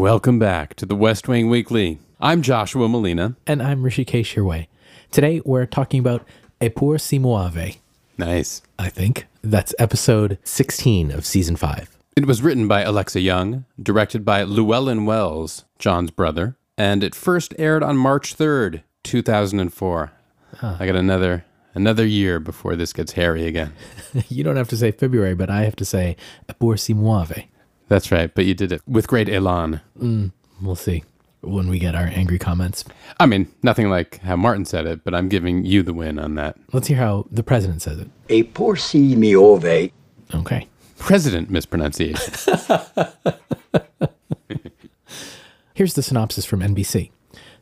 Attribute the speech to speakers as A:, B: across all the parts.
A: Welcome back to the West Wing Weekly. I'm Joshua Molina.
B: And I'm Hrishikesh Hirway. Today we're talking about E pur si muove,
A: Nice.
B: I think. That's episode 16 of season 5.
A: It was written by Alexa Junge, directed by Llewellyn Wells, John's brother, and it first aired on March 3rd, 2004. I got another another year before this gets hairy again.
B: you don't have to say February, but I have to say E pur si muove.
A: That's right, but you did it with great elan.
B: Mm, we'll see when we get our angry comments.
A: I mean, nothing like how Martin said it, but I'm giving you the win on that.
B: Let's hear how the president says it.
C: A pur si muove.
B: Okay.
A: President mispronunciation.
B: Here's the synopsis from NBC.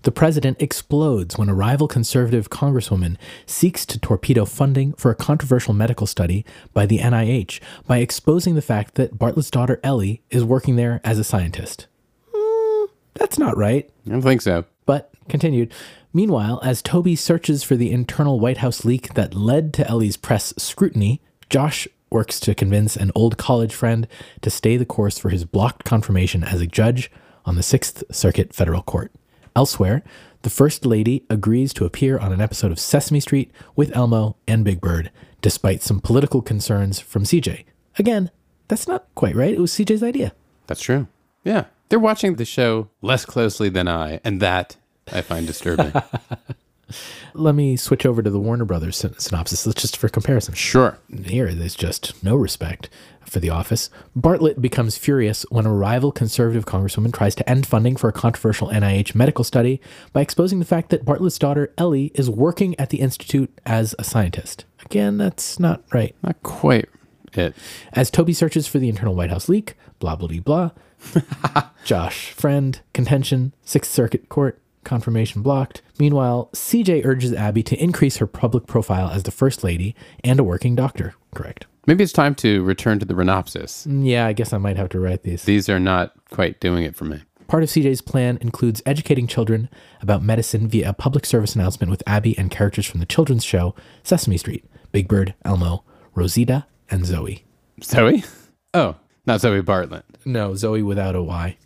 B: The president explodes when a rival conservative congresswoman seeks to torpedo funding for a controversial medical study by the NIH by exposing the fact that Bartlett's daughter Ellie is working there as a scientist. Hmm, that's not right.
A: I don't think so.
B: But continued. Meanwhile, as Toby searches for the internal White House leak that led to Ellie's press scrutiny, Josh works to convince an old college friend to stay the course for his blocked confirmation as a judge on the Sixth Circuit Federal Court. Elsewhere, the First Lady agrees to appear on an episode of Sesame Street with Elmo and Big Bird, despite some political concerns from CJ. Again, that's not quite right. It was CJ's idea.
A: That's true. Yeah. They're watching the show less closely than I, and that I find disturbing.
B: Let me switch over to the Warner Brothers syn- synopsis, Let's just for comparison.
A: sure.
B: Here, there's just no respect for the office. Bartlett becomes furious when a rival conservative congresswoman tries to end funding for a controversial NIH medical study by exposing the fact that Bartlett's daughter, Ellie, is working at the Institute as a scientist. Again, that's not right.
A: Not quite it.
B: As Toby searches for the internal White House leak, blah, blah, blah, blah. Josh, friend, contention, Sixth Circuit Court, confirmation blocked. Meanwhile, CJ urges Abby to increase her public profile as the First Lady and a working doctor. Correct.
A: Maybe it's time to return to the Renopsis.
B: Yeah, I guess I might have to write these.
A: These are not quite doing it for me.
B: Part of CJ's plan includes educating children about medicine via a public service announcement with Abby and characters from the children's show Sesame Street Big Bird, Elmo, Rosita, and Zoe.
A: Zoe? Oh, not Zoe Bartlett.
B: No, Zoe without a Y.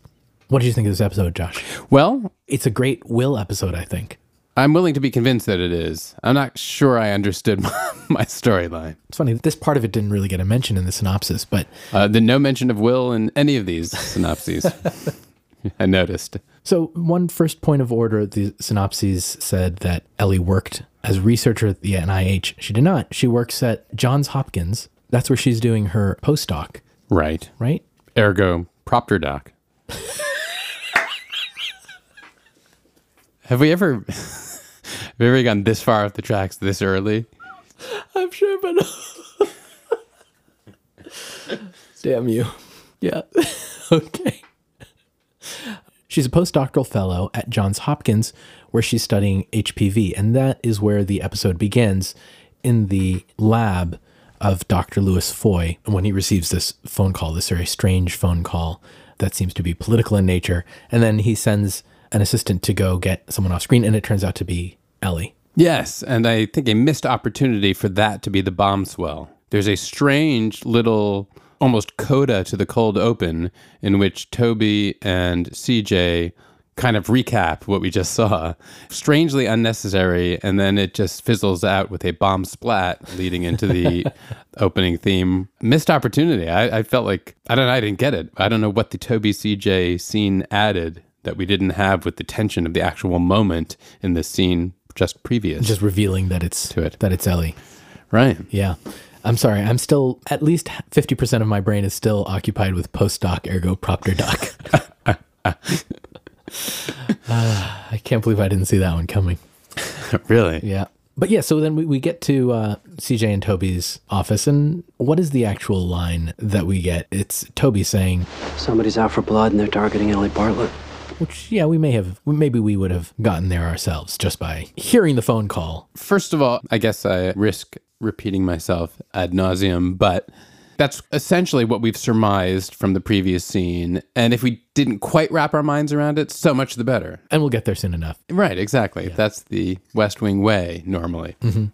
B: What did you think of this episode, Josh?
A: Well,
B: It's a great Will episode, I think.
A: I'm willing to be convinced that it is. I'm not sure I understood my, my storyline.
B: It's funny, this part of it didn't really get a mention in the synopsis, but
A: Uh, the no mention of Will in any of these synopses. I noticed.
B: So, one first point of order the synopses said that Ellie worked as a researcher at the NIH. She did not. She works at Johns Hopkins. That's where she's doing her postdoc,
A: Right.
B: right?
A: Ergo, propter doc. Have we ever have we ever gone this far off the tracks this early?
B: I'm sure, but. Damn you. Yeah. okay. She's a postdoctoral fellow at Johns Hopkins, where she's studying HPV. And that is where the episode begins in the lab of Dr. Louis Foy when he receives this phone call, this very strange phone call that seems to be political in nature. And then he sends an assistant to go get someone off screen, and it turns out to be Ellie.
A: Yes, and I think a missed opportunity for that to be the bomb swell. There's a strange little almost coda to the cold open in which Toby and CJ kind of recap what we just saw. Strangely unnecessary, and then it just fizzles out with a bomb splat leading into the opening theme. Missed opportunity. I, I felt like I don't know, I didn't get it. I don't know what the Toby CJ scene added that we didn't have with the tension of the actual moment in the scene just previous.
B: Just revealing that it's
A: To it.
B: that it's Ellie.
A: right.
B: Yeah. I'm sorry. I'm still at least 50% of my brain is still occupied with postdoc ergo propter doc. Ah, I can't believe I didn't see that one coming.
A: really?
B: Yeah. But yeah, so then we, we get to uh, CJ and Toby's office, and what is the actual line that we get? It's Toby saying,
D: Somebody's out for blood and they're targeting Ellie Bartlett.
B: Which, yeah, we may have, maybe we would have gotten there ourselves just by hearing the phone call.
A: First of all, I guess I risk repeating myself ad nauseum, but that's essentially what we've surmised from the previous scene. And if we didn't quite wrap our minds around it, so much the better.
B: And we'll get there soon enough.
A: Right, exactly. That's the West Wing way normally. Mm-hmm.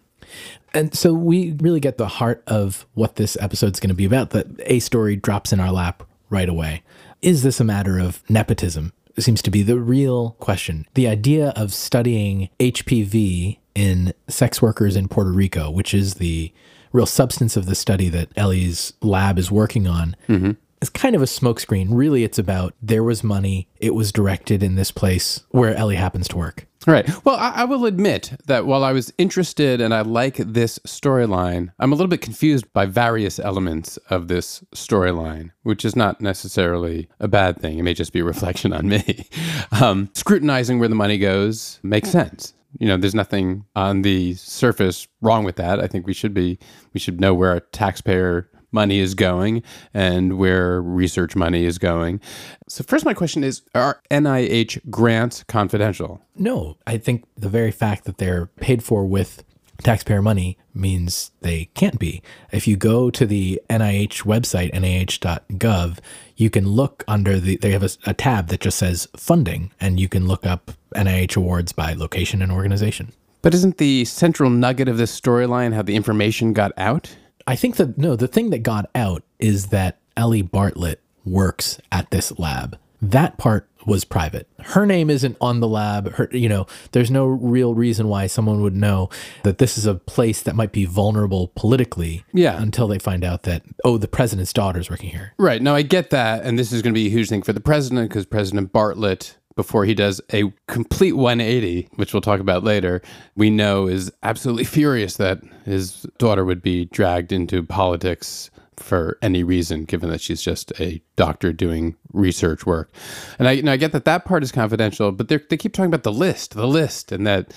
B: And so we really get the heart of what this episode's going to be about. That a story drops in our lap right away. is this a matter of nepotism? Seems to be the real question. The idea of studying HPV in sex workers in Puerto Rico, which is the real substance of the study that Ellie's lab is working on, mm-hmm. is kind of a smokescreen. Really, it's about there was money, it was directed in this place where Ellie happens to work.
A: All right. Well, I, I will admit that while I was interested and I like this storyline, I'm a little bit confused by various elements of this storyline, which is not necessarily a bad thing. It may just be a reflection on me. Um, scrutinizing where the money goes makes sense. You know, there's nothing on the surface wrong with that. I think we should be, we should know where our taxpayer money is going and where research money is going. So, first, my question is Are NIH grants confidential?
B: No, I think the very fact that they're paid for with taxpayer money means they can't be. If you go to the NIH website, nih.gov, you can look under the, they have a, a tab that just says funding, and you can look up NIH awards by location and organization.
A: But isn't the central nugget of this storyline how the information got out?
B: I think that, no, the thing that got out is that Ellie Bartlett works at this lab. That part was private. Her name isn't on the lab. Her, you know, there's no real reason why someone would know that this is a place that might be vulnerable politically.
A: Yeah.
B: Until they find out that oh, the president's daughter's working here.
A: Right. Now, I get that. And this is going to be a huge thing for the president because President Bartlett, before he does a complete 180, which we'll talk about later, we know is absolutely furious that his daughter would be dragged into politics for any reason, given that she's just a doctor doing research work. And I, and I get that that part is confidential, but they keep talking about the list, the list, and that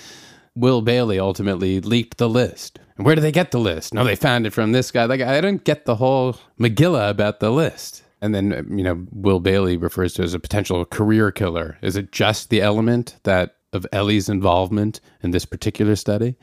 A: Will Bailey ultimately leaked the list. And where did they get the list? No, they found it from this guy. Like, I don't get the whole Megillah about the list. And then, you know, Will Bailey refers to as a potential career killer. Is it just the element that of Ellie's involvement in this particular study?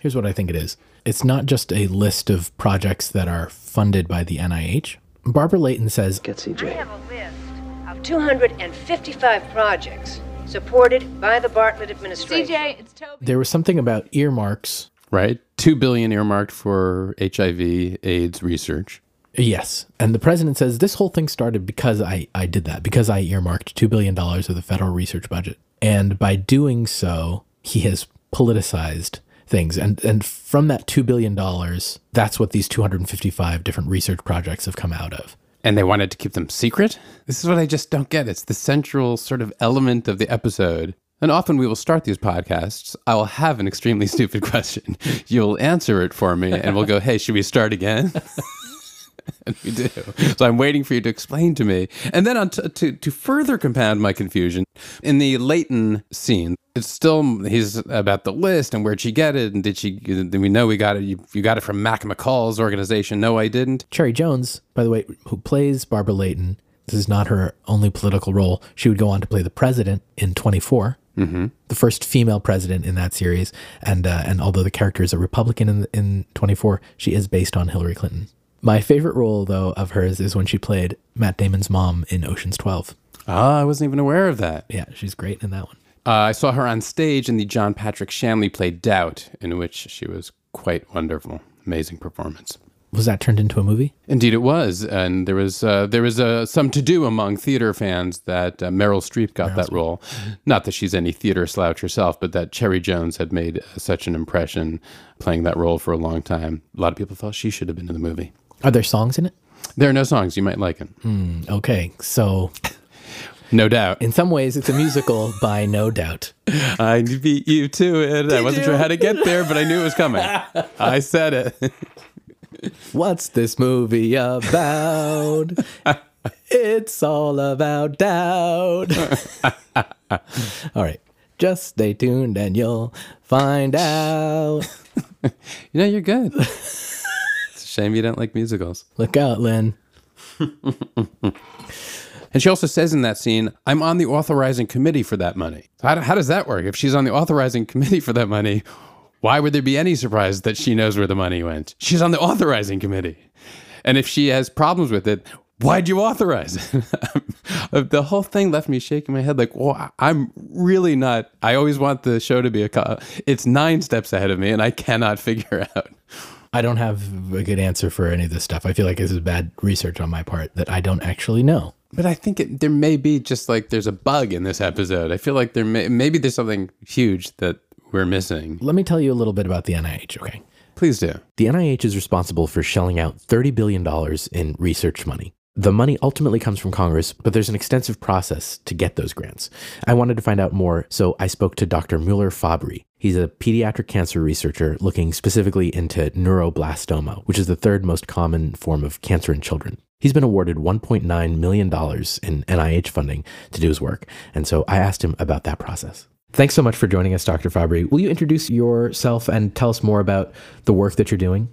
B: Here's what I think it is it's not just a list of projects that are funded by the NIH. Barbara Layton says
D: Get CJ.
E: I have a list of 255 projects supported by the Bartlett administration.
F: CJ, it's Toby.
B: there was something about earmarks.
A: Right? Two billion earmarked for HIV AIDS research.
B: Yes. And the president says this whole thing started because I, I did that, because I earmarked $2 billion of the federal research budget. And by doing so, he has politicized things. And, and from that $2 billion, that's what these 255 different research projects have come out of.
A: And they wanted to keep them secret? This is what I just don't get. It's the central sort of element of the episode. And often we will start these podcasts. I will have an extremely stupid question. You'll answer it for me, and we'll go, hey, should we start again? and we do. So I'm waiting for you to explain to me. And then on t- to, to further compound my confusion, in the Layton scene, it's still he's about the list and where'd she get it and did she? Did We know we got it. You, you got it from Mac McCall's organization. No, I didn't.
B: Cherry Jones, by the way, who plays Barbara Layton, this is not her only political role. She would go on to play the president in 24, mm-hmm. the first female president in that series. And uh, and although the character is a Republican in, in 24, she is based on Hillary Clinton. My favorite role, though, of hers is when she played Matt Damon's mom in Ocean's 12.
A: Ah, I wasn't even aware of that.
B: Yeah, she's great in that one.
A: Uh, I saw her on stage in the John Patrick Shanley play Doubt, in which she was quite wonderful. Amazing performance.
B: Was that turned into a movie?
A: Indeed, it was, and there was uh, there was uh, some to do among theater fans that uh, Meryl Streep got that role. Not that she's any theater slouch herself, but that Cherry Jones had made uh, such an impression playing that role for a long time. A lot of people thought she should have been in the movie.
B: Are there songs in it?
A: There are no songs. You might like it, hmm,
B: Okay, so
A: no doubt.
B: in some ways, it's a musical by No Doubt.
A: I beat you to it. I wasn't sure how to get there, but I knew it was coming. I said it.
B: What's this movie about? it's all about doubt. all right. Just stay tuned and you'll find out.
A: You know, you're good. Shame you don't like musicals.
B: Look out, Lynn.
A: And she also says in that scene, I'm on the authorizing committee for that money. How, how does that work? If she's on the authorizing committee for that money, why would there be any surprise that she knows where the money went? She's on the authorizing committee. And if she has problems with it, why'd you authorize it? the whole thing left me shaking my head like, well, I'm really not. I always want the show to be a. It's nine steps ahead of me, and I cannot figure out.
B: I don't have a good answer for any of this stuff. I feel like this is bad research on my part that I don't actually know.
A: But I think it, there may be just like there's a bug in this episode. I feel like there may maybe there's something huge that we're missing.
B: Let me tell you a little bit about the NIH, okay?
A: Please do.
B: The NIH is responsible for shelling out $30 billion in research money. The money ultimately comes from Congress, but there's an extensive process to get those grants. I wanted to find out more, so I spoke to Dr. Muller Fabbri. He's a pediatric cancer researcher looking specifically into neuroblastoma, which is the third most common form of cancer in children. He's been awarded $1.9 million in NIH funding to do his work, and so I asked him about that process. Thanks so much for joining us, Dr. Fabbri. Will you introduce yourself and tell us more about the work that you're doing?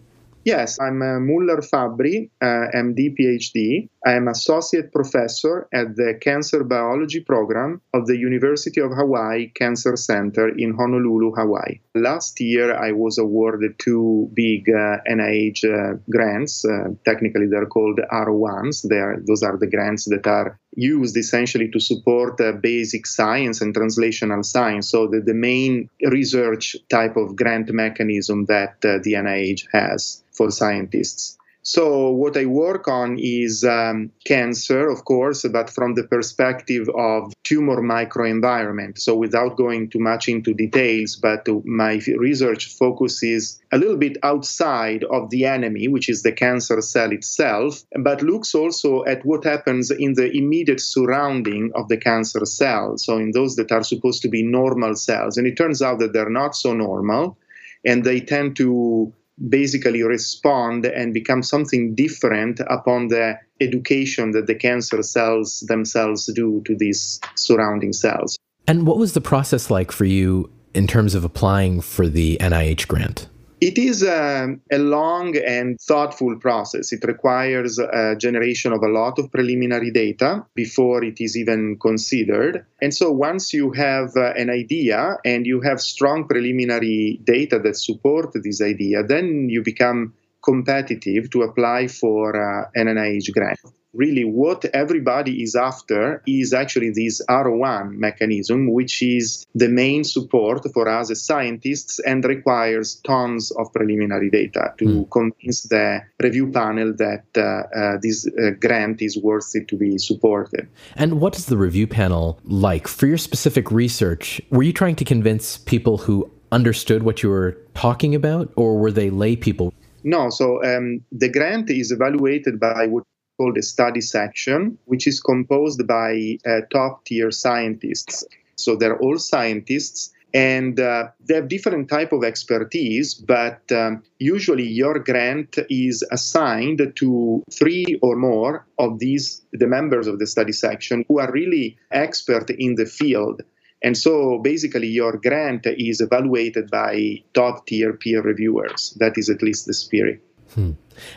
F: Yes, I'm uh, Muller Fabbri, uh, MD, PhD. I am associate professor at the Cancer Biology program of the University of Hawaii Cancer Center in Honolulu, Hawaii. Last year, I was awarded two big uh, NIH uh, grants. Uh, technically, they're called R1s. They are, those are the grants that are used essentially to support uh, basic science and translational science. So, the, the main research type of grant mechanism that the NIH has for scientists. So, what I work on is um, cancer, of course, but from the perspective of tumor microenvironment. So, without going too much into details, but my research focuses a little bit outside of the enemy, which is the cancer cell itself, but looks also at what happens in the immediate surrounding of the cancer cell. So, in those that are supposed to be normal cells. And it turns out that they're not so normal and they tend to basically respond and become something different upon the education that the cancer cells themselves do to these surrounding cells.
B: And what was the process like for you in terms of applying for the NIH grant?
F: It is a, a, long and thoughtful process. It requires a generation of a lot of preliminary data before it is even considered. And so, once you have uh, an idea and you have strong preliminary data that support this idea, then you become competitive to apply for uh, an NIH grant really what everybody is after is actually this R1 mechanism, which is the main support for us as scientists and requires tons of preliminary data to mm. convince the review panel that uh, uh, this uh, grant is worth it to be supported.
B: And what is the review panel like? For your specific research, were you trying to convince people who understood what you were talking about, or were they lay people?
F: No, so um, the grant is evaluated by what called a study section, which is composed by uh, top tier scientists. So they're all scientists and uh, they have different type of expertise but um, usually your grant is assigned to three or more of these the members of the study section who are really expert in the field. And so basically your grant is evaluated by top tier peer reviewers. That is at least the spirit
B: Hmm.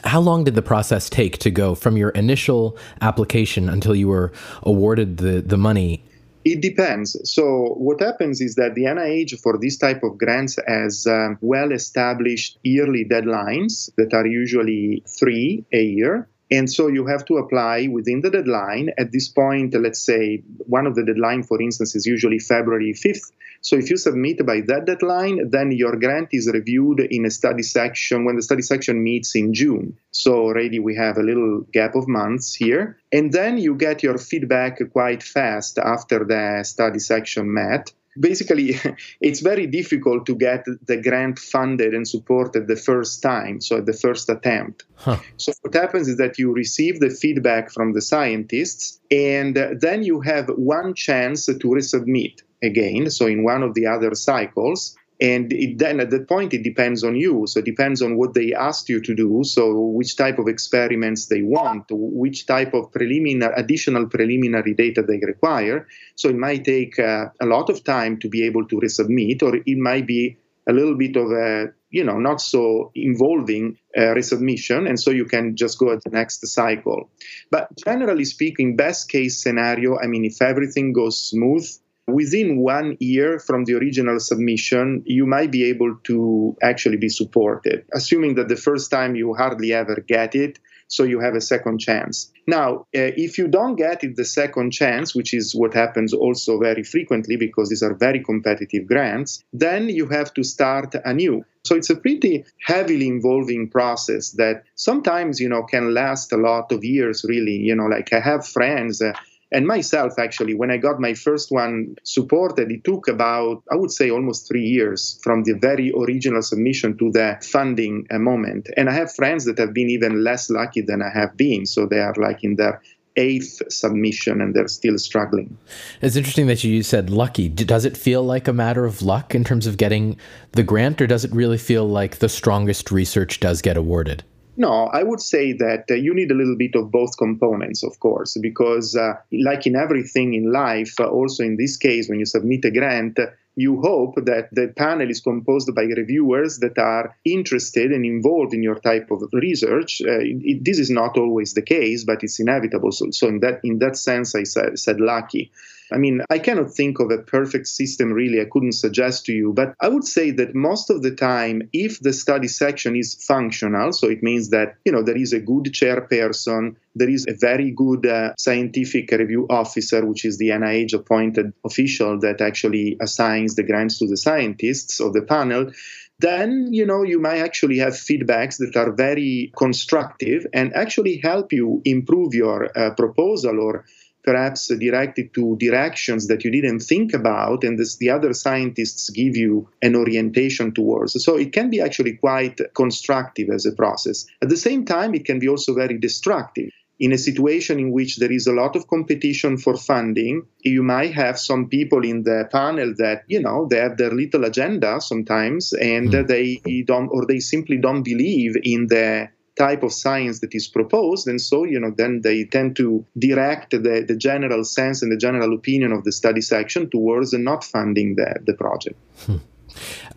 B: How long did the process take to go from your initial application until you were awarded the, the money?
F: It depends. So, what happens is that the NIH for this type of grants has um, well established yearly deadlines that are usually three a year. And so you have to apply within the deadline. At this point, let's say one of the deadline, for instance, is usually February 5th. So if you submit by that deadline, then your grant is reviewed in a study section when the study section meets in June. So already we have a little gap of months here. And then you get your feedback quite fast after the study section met basically it's very difficult to get the grant funded and supported the first time so at the first attempt huh. so what happens is that you receive the feedback from the scientists and then you have one chance to resubmit again so in one of the other cycles and it, then at that point it depends on you. So it depends on what they asked you to do so which type of experiments they want which type of preliminary additional preliminary data they require. So it might take uh, a lot of time to be able to resubmit or it might be a little bit of a you know not so involving uh, resubmission and so you can just go at the next cycle. But generally speaking best case scenario i mean if everything goes smooth within one year from the original submission, you might be able to actually be supported, assuming that the first time you hardly ever get it. so you have a second chance. Now, uh, if you don't get it the second chance, which is what happens also very frequently because these are very competitive grants, then you have to start anew. So it's a pretty heavily involving process that sometimes, you know, can last a lot of years, really. You know, like I have friends. Uh, and myself, actually, when I got my first one supported, it took about, I would say, almost three years from the very original submission to the funding uh, moment. And I have friends that have been even less lucky than I have been. So they are like in their eighth submission and they're still struggling.
B: It's interesting that you said lucky. Does it feel like a matter of luck in terms of getting the grant, or does it really feel like the strongest research does get awarded?
F: No, I would say that uh, you need a little bit of both components, of course, because, uh, like in everything in life, uh, also in this case, when you submit a grant, you hope that the panel is composed by reviewers that are interested and involved in your type of research. Uh, it, this is not always the case, but it's inevitable. So, so in that in that sense, I said, said lucky. I mean, I cannot think of a perfect system really, I couldn't suggest to you, but I would say that most of the time, if the study section is functional, so it means that, you know, there is a good chairperson, there is a very good uh, scientific review officer, which is the NIH appointed official that actually assigns the grants to the scientists of the panel then you know you might actually have feedbacks that are very constructive and actually help you improve your uh, proposal or perhaps directed to directions that you didn't think about, and this, the other scientists give you an orientation towards. So it can be actually quite constructive as a process. At the same time, it can be also very destructive. In a situation in which there is a lot of competition for funding, you might have some people in the panel that, you know, they have their little agenda sometimes and mm. they don't, or they simply don't believe in the type of science that is proposed and so you know then they tend to direct the, the general sense and the general opinion of the study section towards not funding the, the project hmm.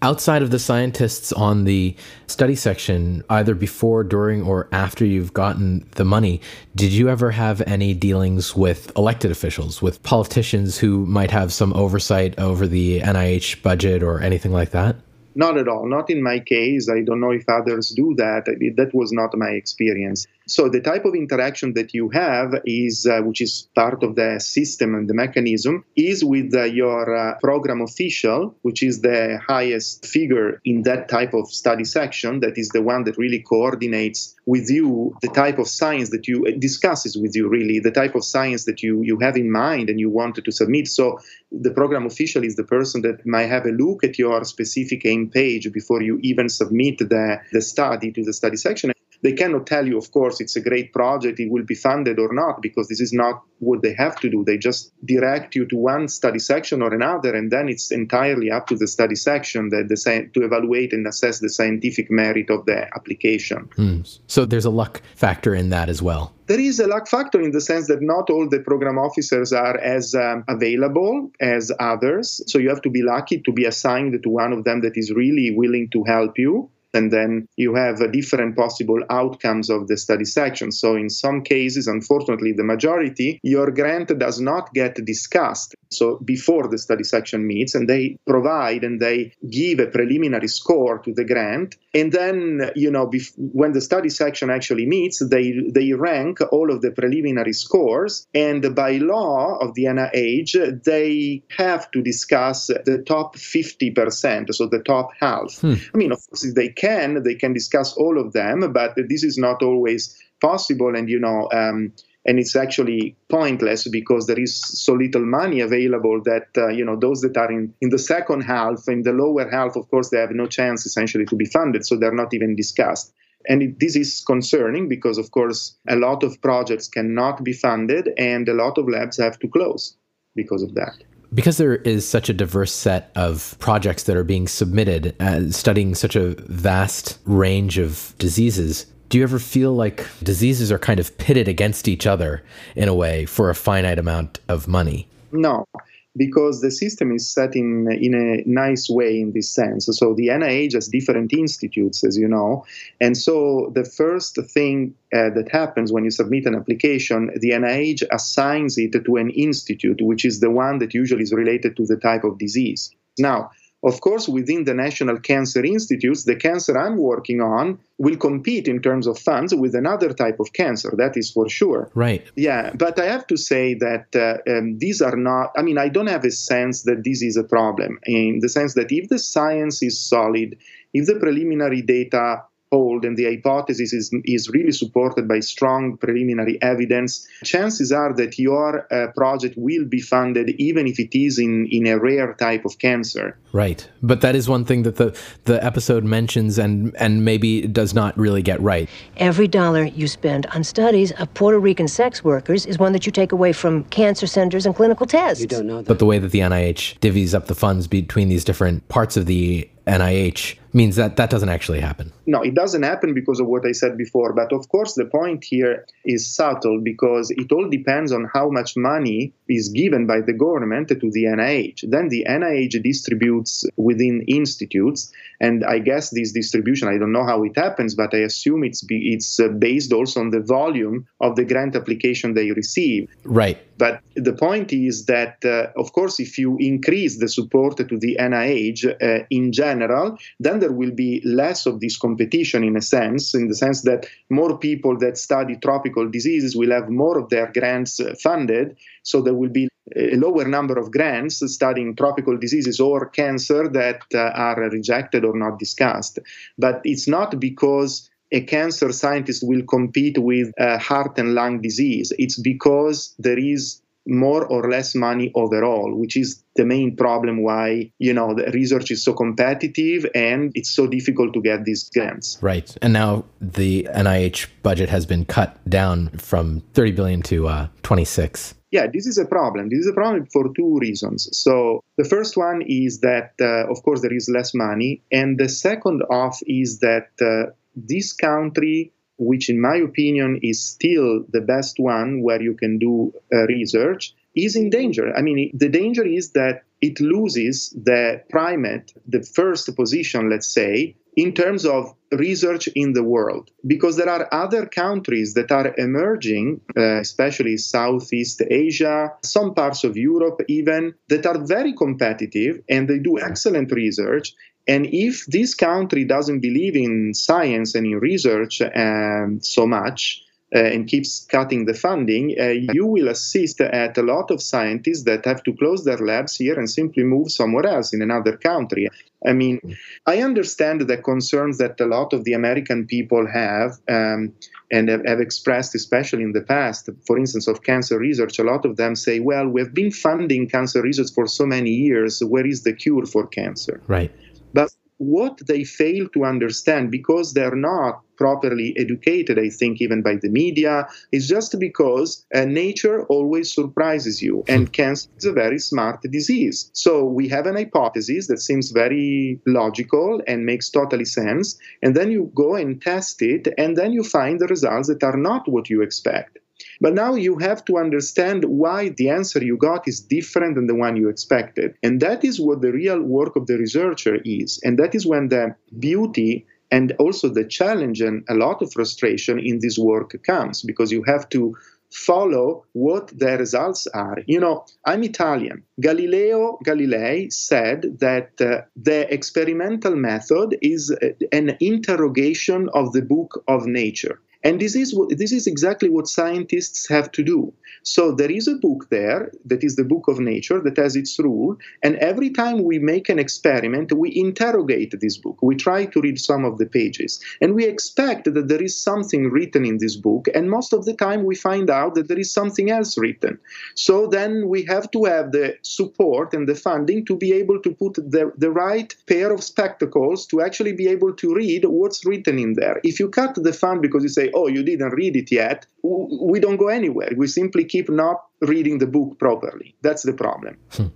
B: outside of the scientists on the study section either before during or after you've gotten the money did you ever have any dealings with elected officials with politicians who might have some oversight over the nih budget or anything like that
F: not at all. Not in my case. I don't know if others do that. That was not my experience. So the type of interaction that you have is, uh, which is part of the system and the mechanism, is with uh, your uh, program official, which is the highest figure in that type of study section. That is the one that really coordinates with you the type of science that you discusses with you, really the type of science that you you have in mind and you wanted to submit. So the program official is the person that might have a look at your specific aim page before you even submit the the study to the study section they cannot tell you, of course, it's a great project, it will be funded or not, because this is not what they have to do. They just direct you to one study section or another, and then it's entirely up to the study section that the, to evaluate and assess the scientific merit of the application.
B: Mm. So there's a luck factor in that as well.
F: There is a luck factor in the sense that not all the program officers are as um, available as others. So you have to be lucky to be assigned to one of them that is really willing to help you and then you have different possible outcomes of the study section. So, in some cases, unfortunately, the majority, your grant does not get discussed. So, before the study section meets, and they provide and they give a preliminary score to the grant. And then, you know, bef- when the study section actually meets, they, they rank all of the preliminary scores. And by law of the NIH, they have to discuss the top 50%, so the top half. Hmm. I mean, of course, if they can, they can discuss all of them, but this is not always possible. And, you know, um, and it's actually pointless because there is so little money available that uh, you know those that are in, in the second half in the lower half of course they have no chance essentially to be funded. So they're not even discussed. And it, this is concerning because of course a lot of projects cannot be funded and a lot of labs have to close because of that
B: because there is such a diverse set of projects that are being submitted, uh, studying such a vast range of diseases, do you ever feel like diseases are kind of pitted against each other in a way for a finite amount of money?
F: No because the system is set in, in a nice way in this sense. So the NIH has different institutes, as you know. And so the first thing uh, that happens when you submit an application, the NIH assigns it to an institute, which is the one that usually is related to the type of disease. Now, Of course, within the National Cancer Institutes, the cancer I'm working on will compete in terms of funds with another type of cancer. That is for sure.
B: Right.
F: Yeah, but I have to say that uh, um, these are not, I mean, I don't have a sense that this is a problem in the sense that if the science is solid, if the preliminary data hold and the hypothesis is, is really supported by strong preliminary evidence, chances are that your uh, project will be funded even if it is in, in a rare type of cancer.
B: Right. But that is one thing that the, the episode mentions and, and maybe does not really get right.
E: Every dollar you spend on studies of Puerto Rican sex workers is one that you take away from cancer centers and clinical tests.
D: You don't know that.
B: But the way that the NIH divvies up the funds between these different parts of the NIH means that that doesn't actually happen.
F: No, it doesn't happen because of what I said before. But of course, the point here is subtle because it all depends on how much money is given by the government to the NIH. Then the NIH distributes within institutes, and I guess this distribution, I don't know how it happens, but I assume it's be, it's uh, based also on the volume of the grant application they receive.
B: Right.
F: But the point is that, uh, of course, if you increase the support to the NIH uh, in general, then there will be less of this competition in a sense, in the sense that more people that study tropical diseases will have more of their grants uh, funded. So there will be a lower number of grants studying tropical diseases or cancer that uh, are rejected or not discussed. But it's not because a cancer scientist will compete with uh, heart and lung disease. It's because there is more or less money overall, which is the main problem why you know the research is so competitive and it's so difficult to get these grants.
B: Right. And now the NIH budget has been cut down from 30 billion to uh, 26.
F: Yeah, this is a problem. This is a problem for two reasons. So the first one is that, uh, of course, there is less money, and the second off is that uh, this country which in my opinion is still the best one where you can do uh, research, is in danger. I mean, the danger is that it loses the primate, the first position, let's say, in terms of research in the world, because there are other countries that are emerging, uh, especially Southeast Asia, some parts of Europe even, that are very competitive and they do excellent research. And if this country doesn't believe in science and in research um, so much, and keeps cutting the funding, uh, you will assist at a lot of scientists that have to close their labs here and simply move somewhere else in another country. I mean, I understand the concerns that a lot of the American people have. Um, and have, have, expressed, especially in the past, for instance, of cancer research, a lot of them say, well, we've been funding cancer research for so many years. Where is the cure for cancer?
B: Right.
F: But what they fail to understand because they're not properly educated, I think, even by the media, is just because uh, nature always surprises you, and cancer is a very smart disease. So we have an hypothesis that seems very logical and makes totally sense, and then you go and test it, and then you find the results that are not what you expect. But now you have to understand why the answer you got is different than the one you expected. And that is what the real work of the researcher is. And that is when the beauty and also the challenge and a lot of frustration in this work comes because you have to follow what the results are. You know, I'm Italian. Galileo Galilei said that uh, the experimental method is uh, an interrogation of the book of nature. And this is this is exactly what scientists have to do. So there is a book there that is the book of nature that has its rule, and every time we make an experiment, we interrogate this book. We try to read some of the pages, and we expect that there is something written in this book, and most of the time we find out that there is something else written. So then we have to have the support and the funding to be able to put the, the right pair of spectacles to actually be able to read what's written in there. If you cut the fund because you say, oh, you didn't read it yet, we don't go anywhere. We simply keep not reading the book properly. That's the problem.
B: Hmm.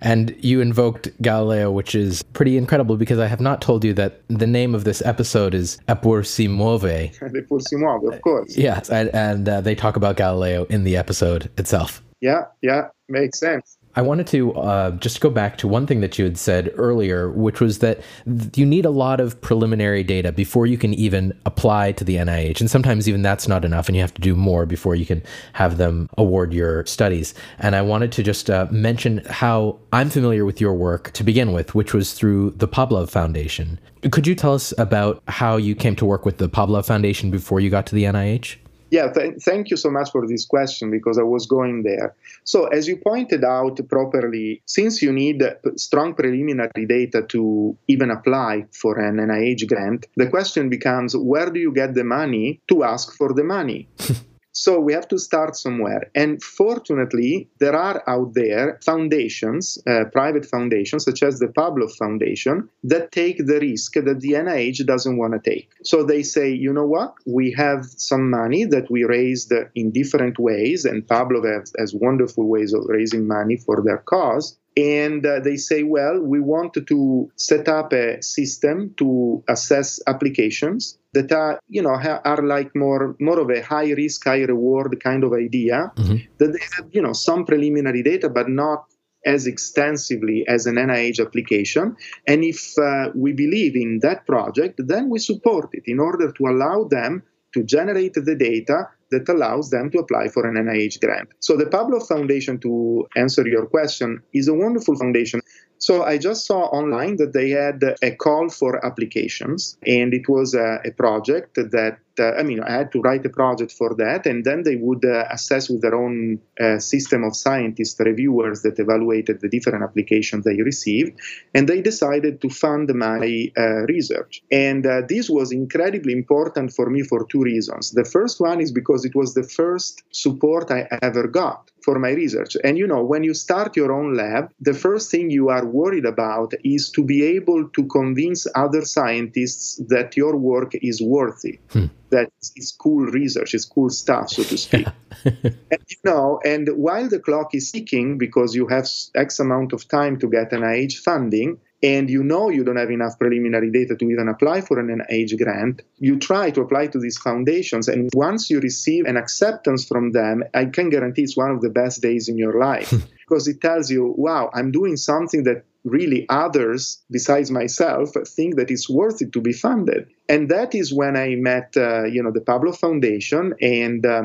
B: And you invoked Galileo, which is pretty incredible because I have not told you that the name of this episode is Eppur si muove.
F: Eppur si muove, of course.
B: Yes, and, and uh, they talk about Galileo in the episode itself.
F: Yeah, yeah, makes sense.
B: I wanted to uh, just go back to one thing that you had said earlier, which was that you need a lot of preliminary data before you can even apply to the NIH. And sometimes even that's not enough, and you have to do more before you can have them award your studies. And I wanted to just uh, mention how I'm familiar with your work to begin with, which was through the Pablove Foundation. Could you tell us about how you came to work with the Pablove Foundation before you got to the NIH?
F: Yeah, th- thank you so much for this question because I was going there. So, as you pointed out properly, since you need strong preliminary data to even apply for an NIH grant, the question becomes where do you get the money to ask for the money? So we have to start somewhere. And fortunately, there are out there foundations, uh, private foundations, such as the Pablove Foundation, that take the risk that the NIH doesn't want to take. So they say, you know what? We have some money that we raised in different ways, and Pablove has, has wonderful ways of raising money for their cause and uh, they say, well, we want to set up a system to assess applications that are, you know, are like more more of a high risk, high reward kind of idea. Mm-hmm. That they have, you know, some preliminary data, but not as extensively as an NIH application. And if uh, we believe in that project, then we support it in order to allow them to generate the data that allows them to apply for an NIH grant. So the Pablove Foundation, to answer your question, is a wonderful foundation. So I just saw online that they had a call for applications, and it was a, a project that uh, I mean, I had to write a project for that, and then they would uh, assess with their own uh, system of scientists, reviewers that evaluated the different applications they received, and they decided to fund my uh, research. And uh, this was incredibly important for me for two reasons. The first one is because it was the first support I ever got for my research. And you know, when you start your own lab, the first thing you are worried about is to be able to convince other scientists that your work is worthy. Hmm that it's cool research, it's cool stuff, so to speak. and, you know, and while the clock is ticking because you have X amount of time to get NIH funding, and you know you don't have enough preliminary data to even apply for an NIH grant, you try to apply to these foundations. And once you receive an acceptance from them, I can guarantee it's one of the best days in your life because it tells you, wow, I'm doing something that really others besides myself think that it's worth it to be funded. And that is when I met, uh, you know, the Pablove Foundation and. Uh,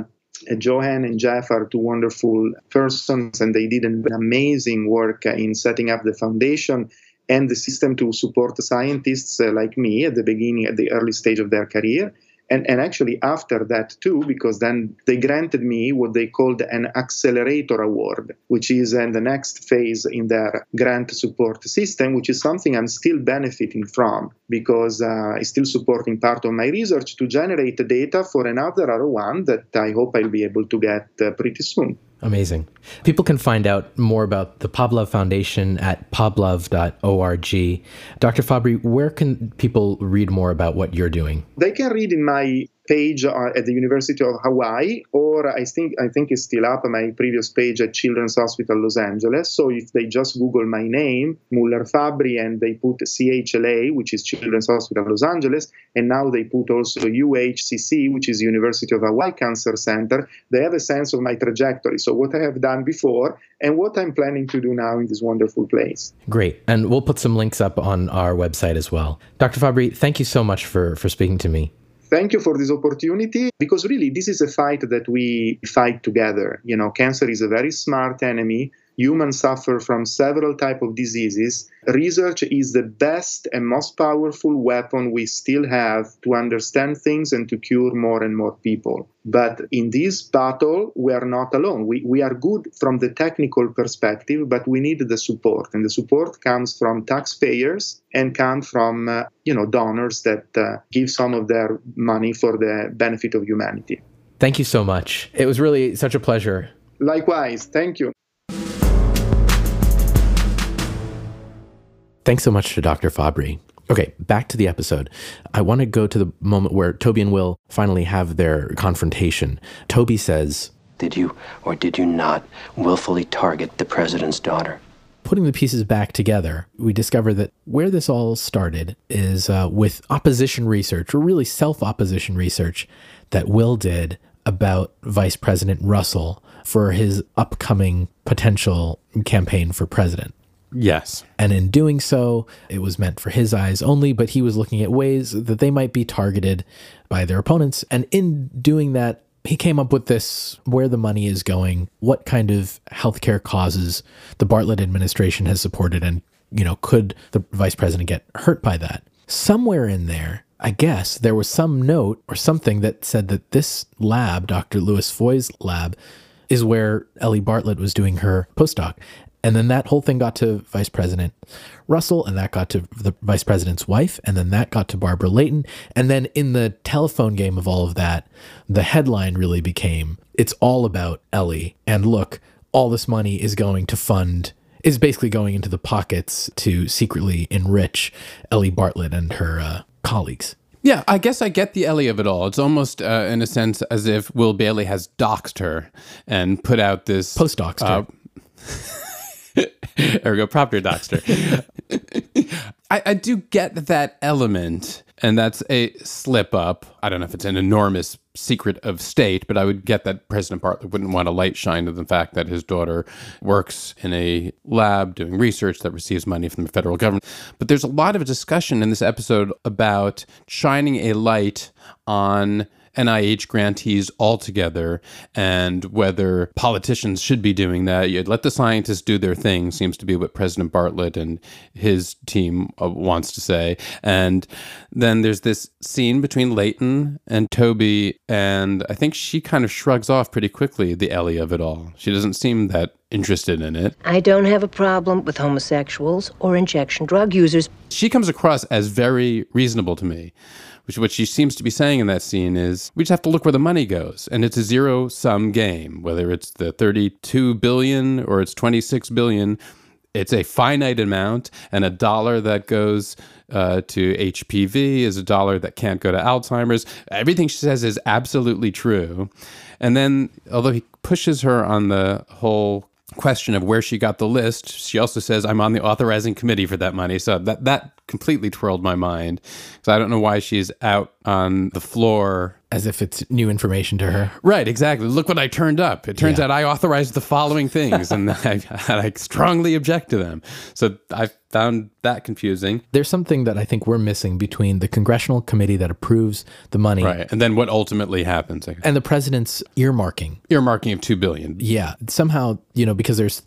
F: Jo Ann and Jeff are two wonderful persons, and they did an amazing work in setting up the foundation and the system to support scientists uh, like me at the beginning, at the early stage of their career. And, and actually after that too because then they granted me what they called an accelerator award which is in the next phase in their grant support system which is something i'm still benefiting from because uh, i'm still supporting part of my research to generate data for another r1 that i hope i'll be able to get uh, pretty soon
B: Amazing. People can find out more about the Pablove Foundation at pablove.org. Dr. Fabbri, where can people read more about what you're doing?
F: They can read in my page uh, at the University of Hawaii, or I think I think it's still up my previous page at Children's Hospital Los Angeles. So if they just Google my name, Muller Fabbri, and they put CHLA, which is Children's Hospital Los Angeles, and now they put also UHCC, which is University of Hawaii Cancer Center, they have a sense of my trajectory. So what I have done before and what I'm planning to do now in this wonderful place.
B: Great. And we'll put some links up on our website as well. Dr. Fabbri, thank you so much for, for speaking to me
F: thank you for this opportunity because really this is a fight that we fight together. You know cancer is a very smart enemy humans suffer from several type of diseases. Research is the best and most powerful weapon we still have to understand things and to cure more and more people. But in this battle we are not alone. We, we are good from the technical perspective but we need the support. And the support comes from taxpayers and comes from uh, you know donors that uh, give some of their money for the benefit of humanity.
B: Thank you so much. It was really such a pleasure.
F: Likewise. Thank you
B: Thanks so much to Dr. Fabbri. Okay, back to the episode. I want to go to the moment where Toby and Will finally have their confrontation. Toby says,
D: Did you or did you not willfully target the president's daughter?
B: Putting the pieces back together, we discover that where this all started is uh, with opposition research, or really self opposition research, that Will did about Vice President Russell for his upcoming potential campaign for president.
A: Yes.
B: And in doing so, it was meant for his eyes only, but he was looking at ways that they might be targeted by their opponents. And in doing that, he came up with this where the money is going, what kind of healthcare causes the Bartlett administration has supported, and, you know, could the vice president get hurt by that? Somewhere in there, I guess there was some note or something that said that this lab, Dr. Louis Foy's lab, is where Ellie Bartlett was doing her postdoc. And then that whole thing got to Vice President Russell, and that got to the Vice President's wife, and then that got to Barbara Layton. And then in the telephone game of all of that, the headline really became it's all about Ellie. And look, all this money is going to fund, is basically going into the pockets to secretly enrich Ellie Bartlett and her uh, colleagues.
A: Yeah, I guess I get the Ellie of it all. It's almost, uh, in a sense, as if Will Bailey has doxed her and put out this
B: Post-doxed her.
A: Ergo propter doxter. I, I do get that element, and that's a slip up. I don't know if it's an enormous secret of state, but I would get that President Bartlet wouldn't want a light shine to the fact that his daughter works in a lab doing research that receives money from the federal government. But there's a lot of discussion in this episode about shining a light on NIH grantees altogether and whether politicians should be doing that. You'd let the scientists do their thing, seems to be what President Bartlet and his team uh, wants to say. And then there's this scene between Layton and Toby, and I think she kind of shrugs off pretty quickly the Ellie of it all. She doesn't seem that interested in it.
E: I don't have a problem with homosexuals or injection drug users.
A: She comes across as very reasonable to me which what she seems to be saying in that scene is we just have to look where the money goes. And it's a zero sum game. Whether it's the 32 billion or it's 26 billion it's a finite amount. And a dollar that goes uh, to hpv is a dollar that can't go to alzheimer's. Everything she says is absolutely true. And then although he pushes her on the whole question of where she got the list. She also says, I'm on the authorizing committee for that money. So that, that completely twirled my mind. So I don't know why she's out on the floor.
B: As if it's new information to her.
A: Right, exactly. Look what I turned up. It turns
B: Yeah.
A: out I authorized the following things and I, I strongly object to them. So I found that confusing.
B: There's something that I think we're missing between the congressional committee that approves the money
A: Right. And then what ultimately happens?
B: And the president's earmarking.
A: earmarking of 2 billion.
B: Yeah, somehow, you know, because there's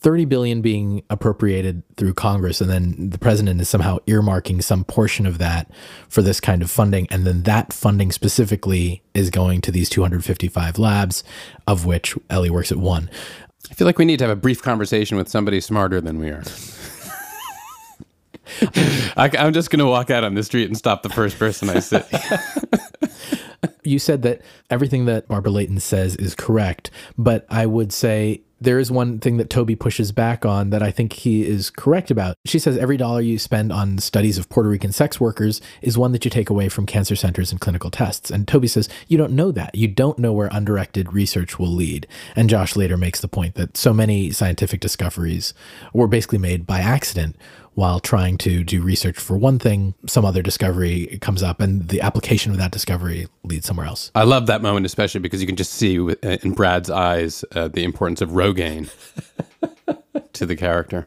B: 30 billion being appropriated through Congress and then the president is somehow earmarking some portion of that for this kind of funding and then that funding specifically is going to these 255 labs of which Ellie works at one.
A: I feel like we need to have a brief conversation with somebody smarter than we are. I, am just going to walk out on the street and stop the first person I see.
B: You said that everything that Barbara Layton says is correct, but I would say there is one thing that Toby pushes back on that I think he is correct about. She says every dollar you spend on studies of Puerto Rican sex workers is one that you take away from cancer centers and clinical tests. And Toby says, you don't know that. You don't know where undirected research will lead. And Josh later makes the point that so many scientific discoveries were basically made by accident while trying to do research for one thing, some other discovery comes up, and the application of that discovery leads somewhere else.
A: I love that moment, especially because you can just see uh, in Brad's eyes uh, the importance of Rogaine to the character.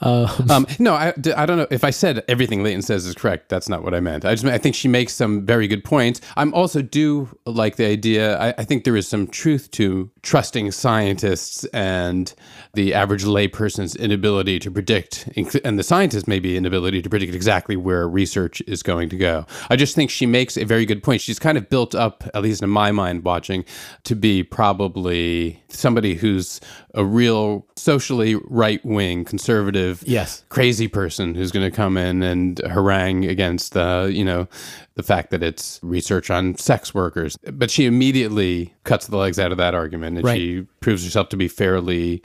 A: Um, no, I don't know if I said everything Layton says is correct. That's not what I meant. I just I think she makes some very good points. I'm also do like the idea. I, I think there is some truth to trusting scientists and the average layperson's inability to predict, and the scientist maybe inability to predict exactly where research is going to go. I just think she makes a very good point. She's kind of built up, at least in my mind, watching, to be probably somebody who's a real socially right wing conservative
B: Yes.
A: crazy person who's going to come in and harangue against the you know the fact that it's research on sex workers but she immediately cuts the legs out of that argument and
B: Right.
A: she proves herself to be fairly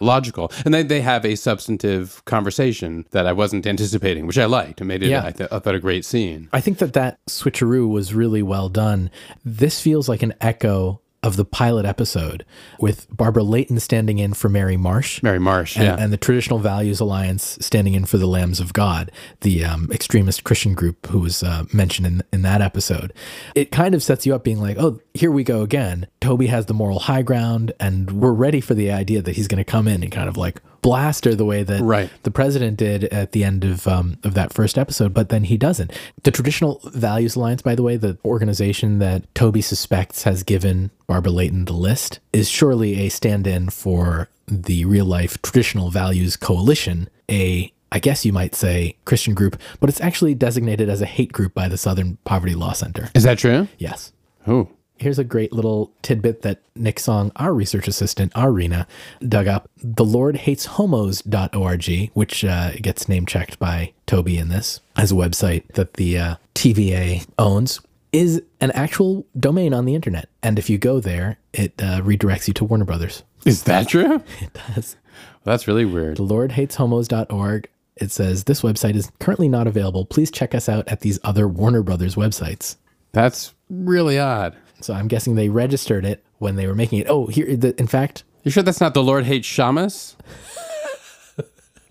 A: logical and then they have a substantive conversation that i wasn't anticipating which i liked and made it
B: Yeah.
A: I, th- I thought a great scene
B: I think that that switcheroo was really well done. This feels like an echo of the pilot episode with Barbara Layton standing in for Mary Marsh.
A: Mary Marsh,
B: and,
A: yeah.
B: and the Traditional Values Alliance standing in for the Lambs of God, the um, extremist Christian group who was uh, mentioned in, in that episode. It kind of sets you up being like, oh, here we go again. Toby has the moral high ground, and we're ready for the idea that he's going to come in and kind of like blast her the way that
A: Right.
B: the president did at the end of um, of that first episode, but then he doesn't. The Traditional Values Alliance, by the way, the organization that Toby suspects has given Barbara Layton the list, is surely a stand-in for the real life Traditional Values Coalition, a I guess you might say Christian group, but it's actually designated as a hate group by the Southern Poverty Law Center.
A: Is that true?
B: Yes.
A: Oh,
B: Here's a great little tidbit that Nick Song, our research assistant, our Rena, dug up. The Lord Hates Homos.org, which uh, gets name checked by Toby in this as a website that the uh, TVA owns, is an actual domain on the internet. And if you go there, it uh, redirects you to Warner Brothers.
A: is that true?
B: It does.
A: That's really weird.
B: The Lord Hates Homos.org. It says this website is currently not available. Please check us out at these other Warner Brothers websites.
A: That's really odd.
B: So I'm guessing they registered it when they were making it. Oh, here, the, in fact,
A: You sure that's not the Lord hates Shamus?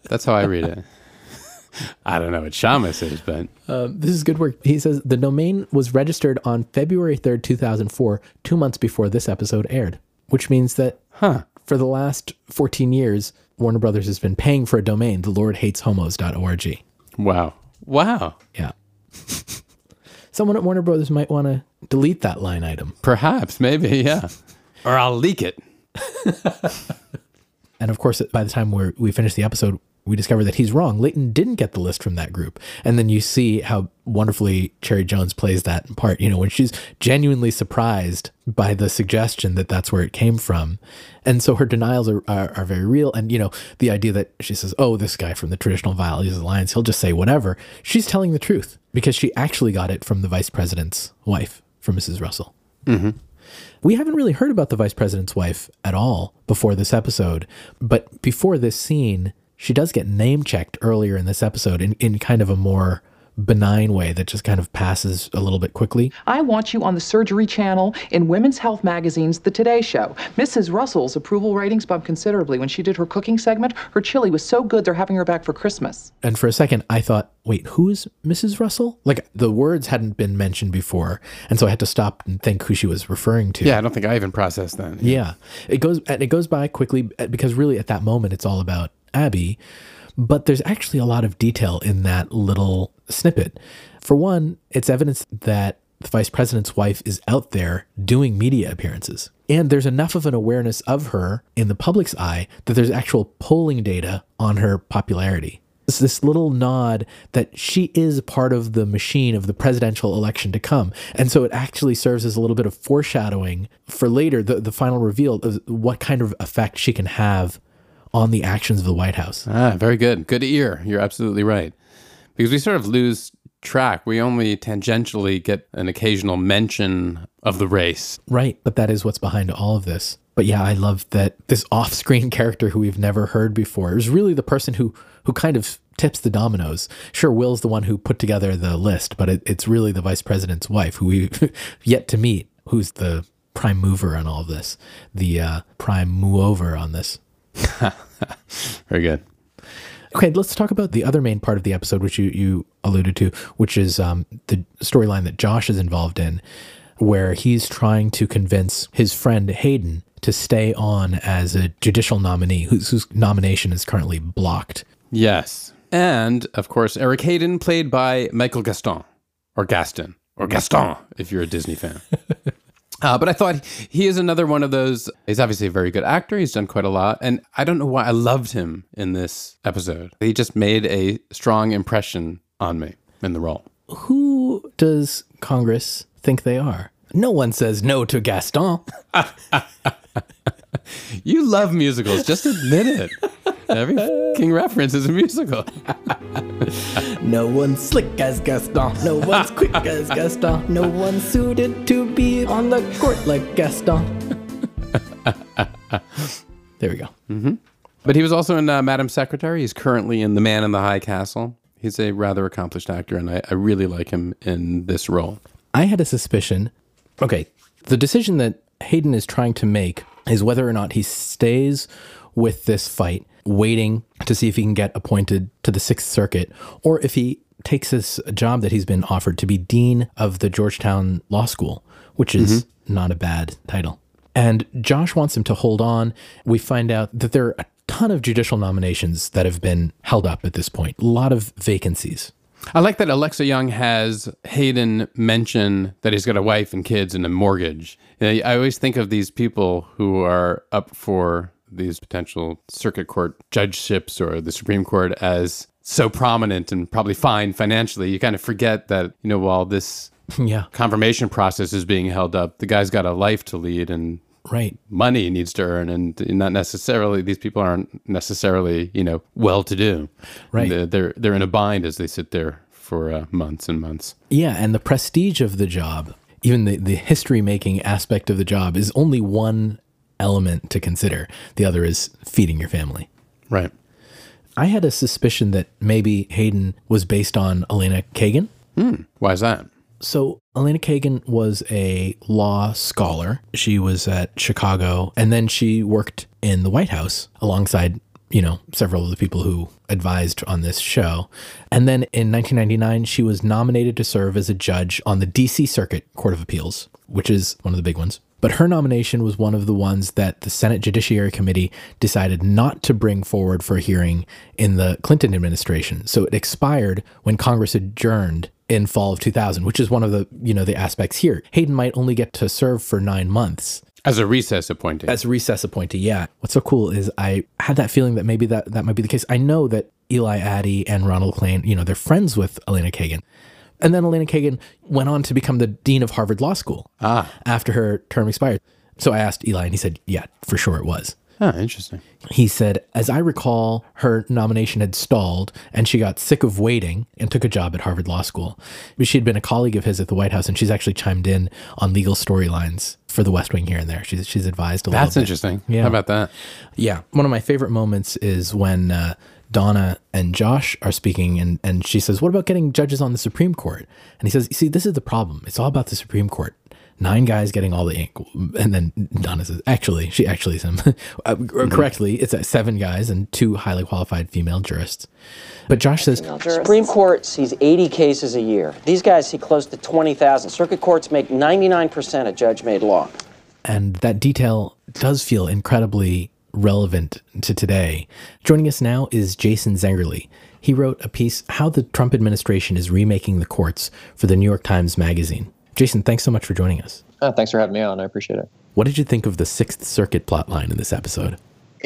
A: that's how I read it. I don't know what Shamus is, but um,
B: this is good work. He says the domain was registered on February 3rd, 2004, two months before this episode aired, which means that
A: huh.
B: for the last 14 years, Warner Brothers has been paying for a domain, the Lord Hates Homos.org.
A: Wow. Wow.
B: Yeah. Someone at Warner Brothers might want to delete that line item.
A: Perhaps, maybe, yeah. or I'll leak it.
B: And of course, by the time we we finish the episode, we discover that he's wrong. Layton didn't get the list from that group. And then you see how wonderfully Cherry Jones plays that part, you know, when she's genuinely surprised by the suggestion that that's where it came from. And so her denials are, are, are very real. And, you know, the idea that she says, oh, this guy from the Traditional Values Alliance, he'll just say whatever. She's telling the truth because she actually got it from the vice president's wife, from Mrs. Russell. We haven't really heard about the vice president's wife at all before this episode, but before this scene, she does get name checked earlier in this episode in, in kind of a more benign way that just kind of passes a little bit quickly.
G: I want you on the Surgery Channel in Women's Health Magazine's The Today Show. Mrs. Russell's approval ratings bumped considerably when she did her cooking segment. Her chili was so good they're having her back for Christmas.
B: And for a second, I thought, wait, who is Mrs. Russell? Like the words hadn't been mentioned before. And so I had to stop and think who she was referring to.
A: Yeah, I don't think I even processed that.
B: Yeah, it goes and it goes by quickly because really at that moment it's all about Abby, but there's actually a lot of detail in that little snippet. For one, it's evidence that the vice president's wife is out there doing media appearances. And there's enough of an awareness of her in the public's eye that there's actual polling data on her popularity. It's this little nod that she is part of the machine of the presidential election to come. And so it actually serves as a little bit of foreshadowing for later, the, the final reveal of what kind of effect she can have on the actions of the White House.
A: Ah, very good. Good ear. You're absolutely right. Because we sort of lose track. We only tangentially get an occasional mention of the race.
B: Right. But that is what's behind all of this. But yeah, I love that this off screen character who we've never heard before is really the person who, who kind of tips the dominoes. Sure, Will's the one who put together the list, but it, it's really the vice president's wife who we've yet to meet, who's the prime mover on all of this, the uh, prime mover on this.
A: Very good.
B: Okay, let's talk about the other main part of the episode, which you, you alluded to, which is um, the storyline that Josh is involved in, where he's trying to convince his friend Hayden to stay on as a judicial nominee whose, whose nomination is currently blocked.
A: Yes. And, of course, Eric Hayden, played by Michael Gaston, or Gaston, or Gaston, if you're a Disney fan. Uh, but I thought he is another one of those. He's obviously a very good actor. He's done quite a lot. And I don't know why I loved him in this episode. He just made a strong impression on me in the role.
B: Who does Congress think they are? No one says no to Gaston.
A: You love musicals. Just admit it. Every fucking reference is a musical.
B: No one's slick as Gaston. No one's quick as Gaston. No one's suited to be on the court like Gaston. there we go.
A: But he was also in uh, Madam Secretary. He's currently in The Man in the High Castle. He's a rather accomplished actor, and I, I really like him in this role.
B: I had a suspicion. Okay, the decision that Hayden is trying to make is whether or not he stays with this fight, waiting to see if he can get appointed to the Sixth Circuit, or if he takes this job that he's been offered to be dean of the Georgetown Law School, which is mm-hmm. not a bad title. And Josh wants him to hold on. We find out that there are a ton of judicial nominations that have been held up at this point, a lot of vacancies.
A: I like that Alexa Junge has Hayden mention that he's got a wife and kids and a mortgage. Know, I always think of these people who are up for these potential circuit court judgeships or the Supreme Court as so prominent and probably fine financially. You kind of forget that, you know, while this
B: yeah,
A: confirmation process is being held up, the guy's got a life to lead and
B: right.
A: money he needs to earn and not necessarily these people aren't necessarily you know well to do
B: Right.
A: they're, they're they're in a bind as they sit there for uh, months and months
B: Yeah, and the prestige of the job, even the, the history making aspect of the job, is only one element to consider. The other is feeding your family.
A: right
B: I had a suspicion that maybe Hayden was based on Elena Kagan. Hmm.
A: why is that
B: So, Elena Kagan was a law scholar. She was at Chicago, and then she worked in the White House alongside, you know, several of the people who advised on this show. And then in 1999, she was nominated to serve as a judge on the DC Circuit Court of Appeals, which is one of the big ones. But her nomination was one of the ones that the Senate Judiciary Committee decided not to bring forward for a hearing in the Clinton administration. So it expired when Congress adjourned in fall of 2000, which is one of the, you know, the aspects here. Hayden might only get to serve for 9 months
A: as a recess appointee
B: as a recess appointee. Yeah. What's so cool is I had that feeling that maybe that that might be the case. I know that Eli Attie and Ronald Klain, you know, they're friends with Elena Kagan. And then Elena Kagan went on to become the dean of Harvard Law School
A: ah
B: after her term expired. So I asked Eli, and he said, "Yeah, for sure it was."
A: Ah interesting
B: He said, as I recall, her nomination had stalled and she got sick of waiting and took a job at Harvard Law School. But she had been a colleague of his at the White House and she's actually chimed in on legal storylines for the West Wing here and there. She's, she's advised a lot.
A: that's
B: little bit.
A: interesting
B: Yeah.
A: how about that
B: Yeah. One of my favorite moments is when uh, Donna and Josh are speaking, and, and she says, What about getting judges on the Supreme Court? And he says, You see, this is the problem. It's all about the Supreme Court. Nine guys getting all the ink. And then Donna says, Actually, she actually is him. uh, Correctly, it's uh, seven guys and two highly qualified female jurists. But Josh says,
H: Supreme Court sees 80 cases a year. These guys see close to 20,000. Circuit courts make 99% of judge-made law.
B: and that detail does feel incredibly relevant to today. Joining us now is Jason Zengerle. He wrote a piece, How the Trump Administration is Remaking the Courts, for the New York Times Magazine. Jason, thanks so much for joining us.
I: Oh, thanks for having me on. I appreciate it.
B: What did you think of the Sixth Circuit plotline in this episode?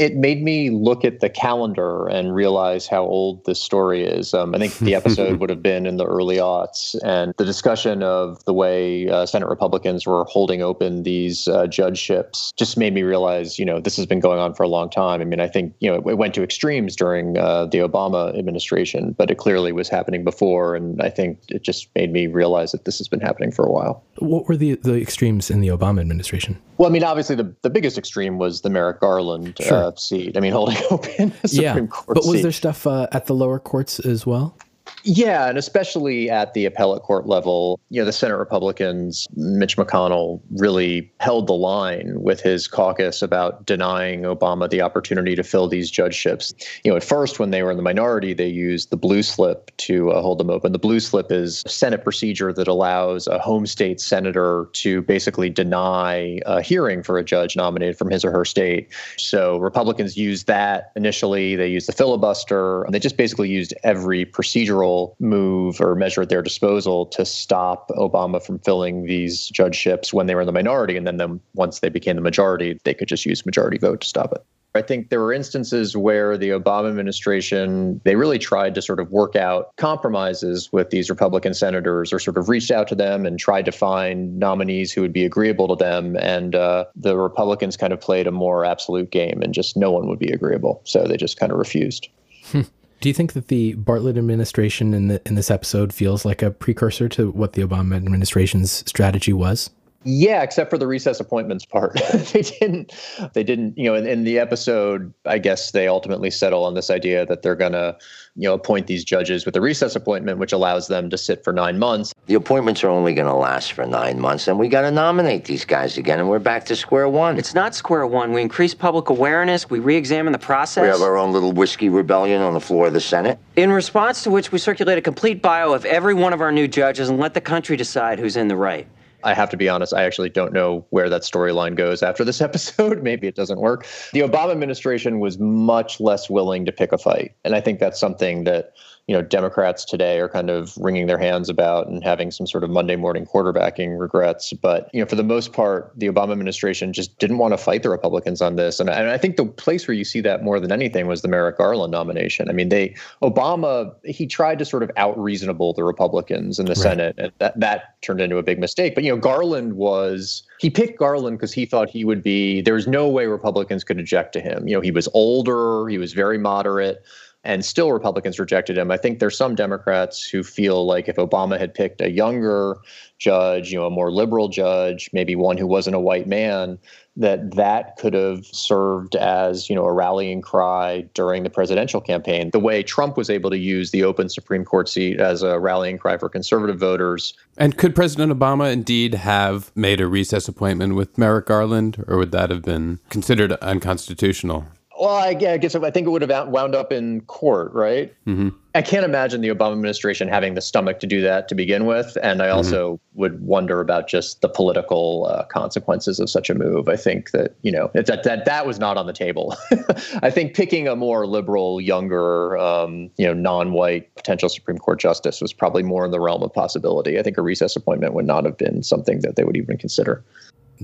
I: It made me look at the calendar and realize how old this story is. Um, I think the episode would have been in the early aughts, and the discussion of the way uh, Senate Republicans were holding open these uh, judgeships just made me realize, you know, this has been going on for a long time. I mean, I think you know it, it went to extremes during uh, the Obama administration, but it clearly was happening before, and I think it just made me realize that this has been happening for a while.
B: What were the, the extremes in the Obama administration?
I: Well, I mean, obviously, the, the biggest extreme was the Merrick Garland seat. I mean, holding open the Supreme Court
B: but was
I: seat.
B: there stuff uh, at the lower courts as well?
I: Yeah, and especially at the appellate court level, you know, the Senate Republicans, Mitch McConnell really held the line with his caucus about denying Obama the opportunity to fill these judgeships. You know, at first, when they were in the minority, they used the blue slip to uh, hold them open. The blue slip is a Senate procedure that allows a home state senator to basically deny a hearing for a judge nominated from his or her state. So Republicans used that initially. They used the filibuster. They just basically used every procedural move or measure at their disposal to stop Obama from filling these judgeships when they were in the minority. And then, then once they became the majority, they could just use majority vote to stop it. I think there were instances where the Obama administration, they really tried to sort of work out compromises with these Republican senators or sort of reached out to them and tried to find nominees who would be agreeable to them. And uh, the Republicans kind of played a more absolute game and just no one would be agreeable. So they just kind of refused.
B: Do you think that the Bartlet administration in the in this episode feels like a precursor to what the Obama administration's strategy was?
I: Yeah, except for the recess appointments part. they didn't they didn't, you know, in, in, the episode, I guess they ultimately settle on this idea that they're gonna, you know, appoint these judges with a recess appointment, which allows them to sit for nine months.
J: The appointments are only gonna last for nine months, and we gotta nominate these guys again, and we're back to square one.
H: It's not square one. We increase public awareness, we re-examine the process.
J: We have our own little whiskey rebellion on the floor of the Senate.
H: In response to which we circulate a complete bio of every one of our new judges and let the country decide who's in the right.
I: I have to be honest, I actually don't know where that storyline goes after this episode. Maybe it doesn't work. The Obama administration was much less willing to pick a fight. And I think that's something that you know Democrats today are kind of wringing their hands about and having some sort of Monday morning quarterbacking regrets. But you know, for the most part, the Obama administration just didn't want to fight the Republicans on this. And, and I think the place where you see that more than anything was the Merrick Garland nomination. I mean, they Obama he tried to sort of out reasonable the Republicans in the right. Senate, and that that turned into a big mistake. But you know, Garland was he picked Garland because he thought he would be. There was no way Republicans could object to him. You know, he was older, he was very moderate and still Republicans rejected him. I think there's some Democrats who feel like if Obama had picked a younger judge, you know, a more liberal judge, maybe one who wasn't a white man, that that could have served as, you know, a rallying cry during the presidential campaign. The way Trump was able to use the open Supreme Court seat as a rallying cry for conservative voters.
A: And could President Obama indeed have made a recess appointment with Merrick Garland, or would that have been considered unconstitutional?
I: Well, I, I, guess I think it would have wound up in court, right? Mm-hmm. I can't imagine the Obama administration having the stomach to do that to begin with, and I also mm-hmm. would wonder about just the political uh, consequences of such a move. I think that you know that that that was not on the table. I think picking a more liberal, younger, um, you know, non-white potential Supreme Court justice was probably more in the realm of possibility. I think a recess appointment would not have been something that they would even consider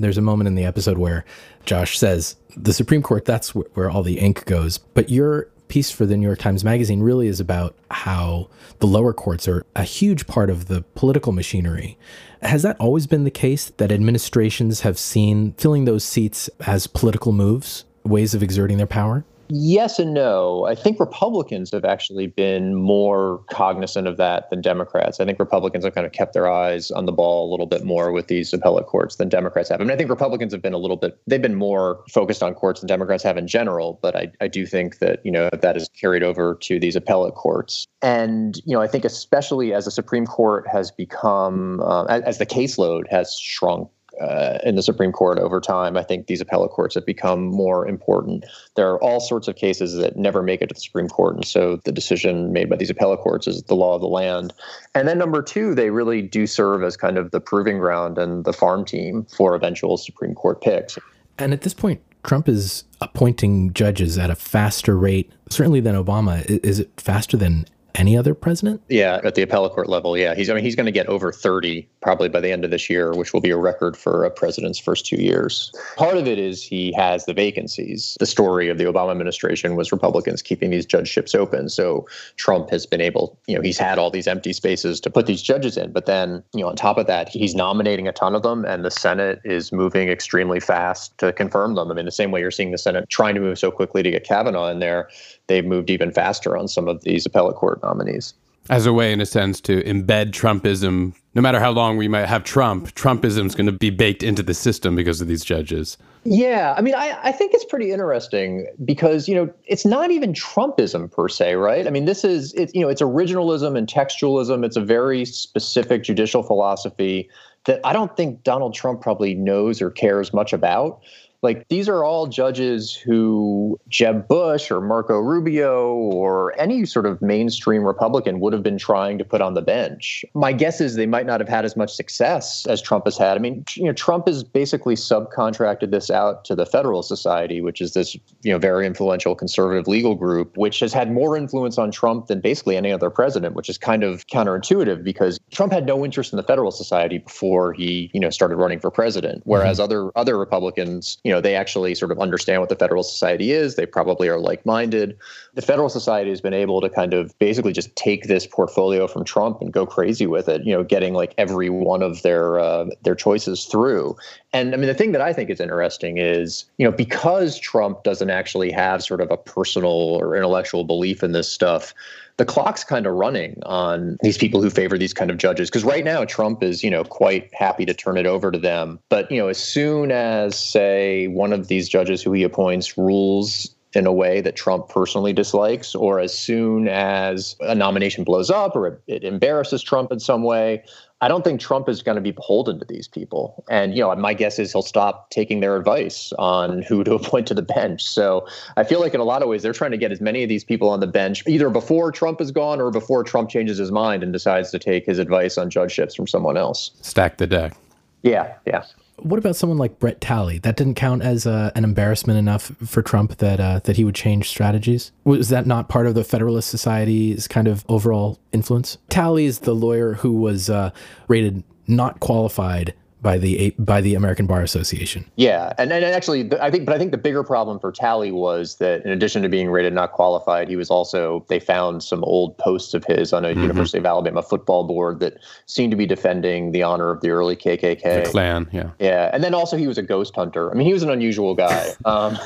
B: there's a moment in the episode where Josh says, the Supreme Court, that's where all the ink goes. But your piece for the New York Times Magazine really is about how the lower courts are a huge part of the political machinery. Has that always been the case that administrations have seen filling those seats as political moves, ways of exerting their power?
I: Yes and no. I think Republicans have actually been more cognizant of that than Democrats. I think Republicans have kind of kept their eyes on the ball a little bit more with these appellate courts than Democrats have. I mean, I think Republicans have been a little bit, they've been more focused on courts than Democrats have in general, but I, I do think that, you know, that is carried over to these appellate courts. And, you know, I think especially as the Supreme Court has become, uh, as, as the caseload has shrunk uh, in the Supreme Court over time. I think these appellate courts have become more important. There are all sorts of cases that never make it to the Supreme Court, and so the decision made by these appellate courts is the law of the land. And then number two, they really do serve as kind of the proving ground and the farm team for eventual Supreme Court picks.
B: And at this point, Trump is appointing judges at a faster rate, certainly than Obama. Is it faster than any other president?
I: Yeah, at the appellate court level, yeah. He's I mean he's going to get over 30 probably by the end of this year, which will be a record for a president's first 2 years. Part of it is he has the vacancies. The story of the Obama administration was Republicans keeping these judgeships open. So Trump has been able, you know, he's had all these empty spaces to put these judges in, but then, you know, on top of that, he's nominating a ton of them and the Senate is moving extremely fast to confirm them. I mean, the same way you're seeing the Senate trying to move so quickly to get Kavanaugh in there, they've moved even faster on some of these appellate court nominees.
A: As a way, in a sense, to embed Trumpism, no matter how long we might have Trump, Trumpism is going to be baked into the system because of these judges.
I: Yeah, I mean, I, I think it's pretty interesting because you know it's not even Trumpism per se, right? I mean, this is it's you know it's originalism and textualism. It's a very specific judicial philosophy that I don't think Donald Trump probably knows or cares much about. Like these are all judges who Jeb Bush or Marco Rubio or any sort of mainstream Republican would have been trying to put on the bench. My guess is they might not have had as much success as Trump has had. I mean, you know, Trump has basically subcontracted this out to the Federal Society, which is this, you know, very influential conservative legal group, which has had more influence on Trump than basically any other president, which is kind of counterintuitive because Trump had no interest in the Federal Society before he, you know, started running for president, whereas mm-hmm. other other Republicans you know, they actually sort of understand what the Federal Society is. They probably are like minded. The Federal Society has been able to kind of basically just take this portfolio from Trump and go crazy with it, you know, getting like every one of their uh, their choices through. And I mean, the thing that I think is interesting is, you know, because Trump doesn't actually have sort of a personal or intellectual belief in this stuff, the clock's kind of running on these people who favor these kind of judges. Because right now, Trump is, you know, quite happy to turn it over to them. But, you know, as soon as, say, one of these judges who he appoints rules in a way that Trump personally dislikes, or as soon as a nomination blows up or it, embarrasses Trump in some way, I don't think Trump is going to be beholden to these people. And, you know, my guess is he'll stop taking their advice on who to appoint to the bench. So I feel like in a lot of ways, they're trying to get as many of these people on the bench either before Trump is gone or before Trump changes his mind and decides to take his advice on judgeships from someone else.
A: Stack the deck.
I: Yeah, yeah.
B: What about someone like Brett Talley? That didn't count as uh, an embarrassment enough for Trump that uh, that he would change strategies. Was that not part of the Federalist Society's kind of overall influence? Talley is the lawyer who was uh, rated not qualified by the by the American Bar Association.
I: Yeah, and, and actually, I think, but I think the bigger problem for Talley was that in addition to being rated not qualified, he was also they found some old posts of his on a mm-hmm. University of Alabama football board that seemed to be defending the honor of the early KKK
A: the Klan. Yeah,
I: yeah, and then also he was a ghost hunter. I mean, he was an unusual guy. Um,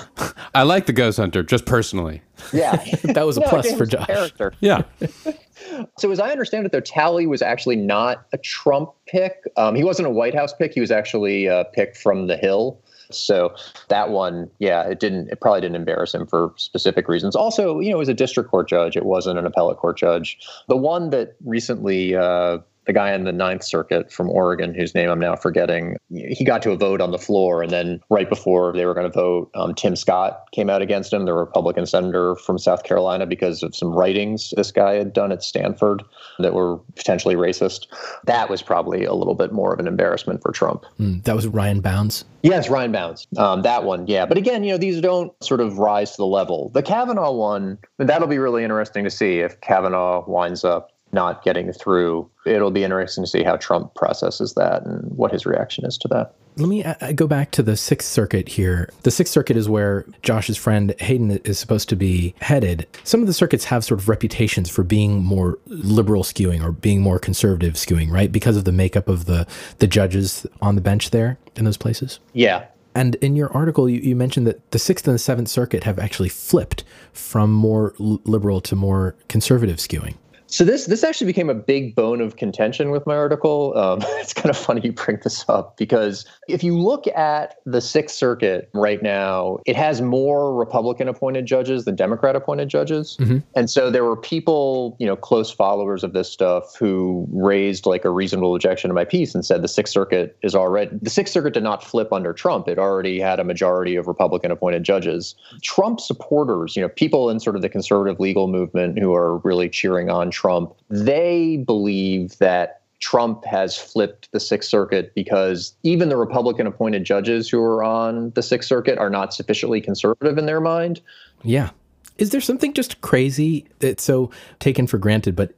A: I like the ghost hunter just personally.
I: Yeah,
B: that was a no, plus for Josh.
I: Character.
A: Yeah.
I: So, as I understand it, though, Talley was actually not a Trump pick. Um, he wasn't a White House pick. He was actually a pick from the Hill. So that one, yeah, it didn't. It probably didn't embarrass him for specific reasons. Also, you know, was a district court judge, it wasn't an appellate court judge. The one that recently uh, the guy in the Ninth Circuit from Oregon, whose name I'm now forgetting, he got to a vote on the floor. And then right before they were going to vote, um, Tim Scott came out against him, the Republican senator from South Carolina, because of some writings this guy had done at Stanford that were potentially racist. That was probably a little bit more of an embarrassment for Trump.
B: Mm, that was Ryan Bounds.
I: Yes, Ryan Bounds. Um, that one, yeah. But again, you know, these don't sort of rise to the level. The Kavanaugh one, that'll be really interesting to see if Kavanaugh winds up not getting through. It'll be interesting to see how Trump processes that and what his reaction is to that.
B: Let me uh, go back to the Sixth Circuit here. The Sixth Circuit is where Josh's friend Hayden is supposed to be headed. Some of the circuits have sort of reputations for being more liberal skewing or being more conservative skewing, right? Because of the makeup of the the judges on the bench there in those places.
I: Yeah,
B: and in your article, you, you, mentioned that the Sixth and the Seventh Circuit have actually flipped from more liberal to more conservative skewing.
I: So this this actually became a big bone of contention with my article. Um, it's kind of funny you bring this up because if you look at the Sixth Circuit right now, it has more Republican appointed judges than Democrat appointed judges, mm-hmm. and so there were people, you know, close followers of this stuff who raised like a reasonable objection to my piece and said the Sixth Circuit is already the Sixth Circuit did not flip under Trump; it already had a majority of Republican appointed judges. Trump supporters, you know, people in sort of the conservative legal movement who are really cheering on. Trump, they believe that Trump has flipped the Sixth Circuit because even the Republican appointed judges who are on the Sixth Circuit are not sufficiently conservative in their mind.
B: Yeah. Is there something just crazy that's so taken for granted, but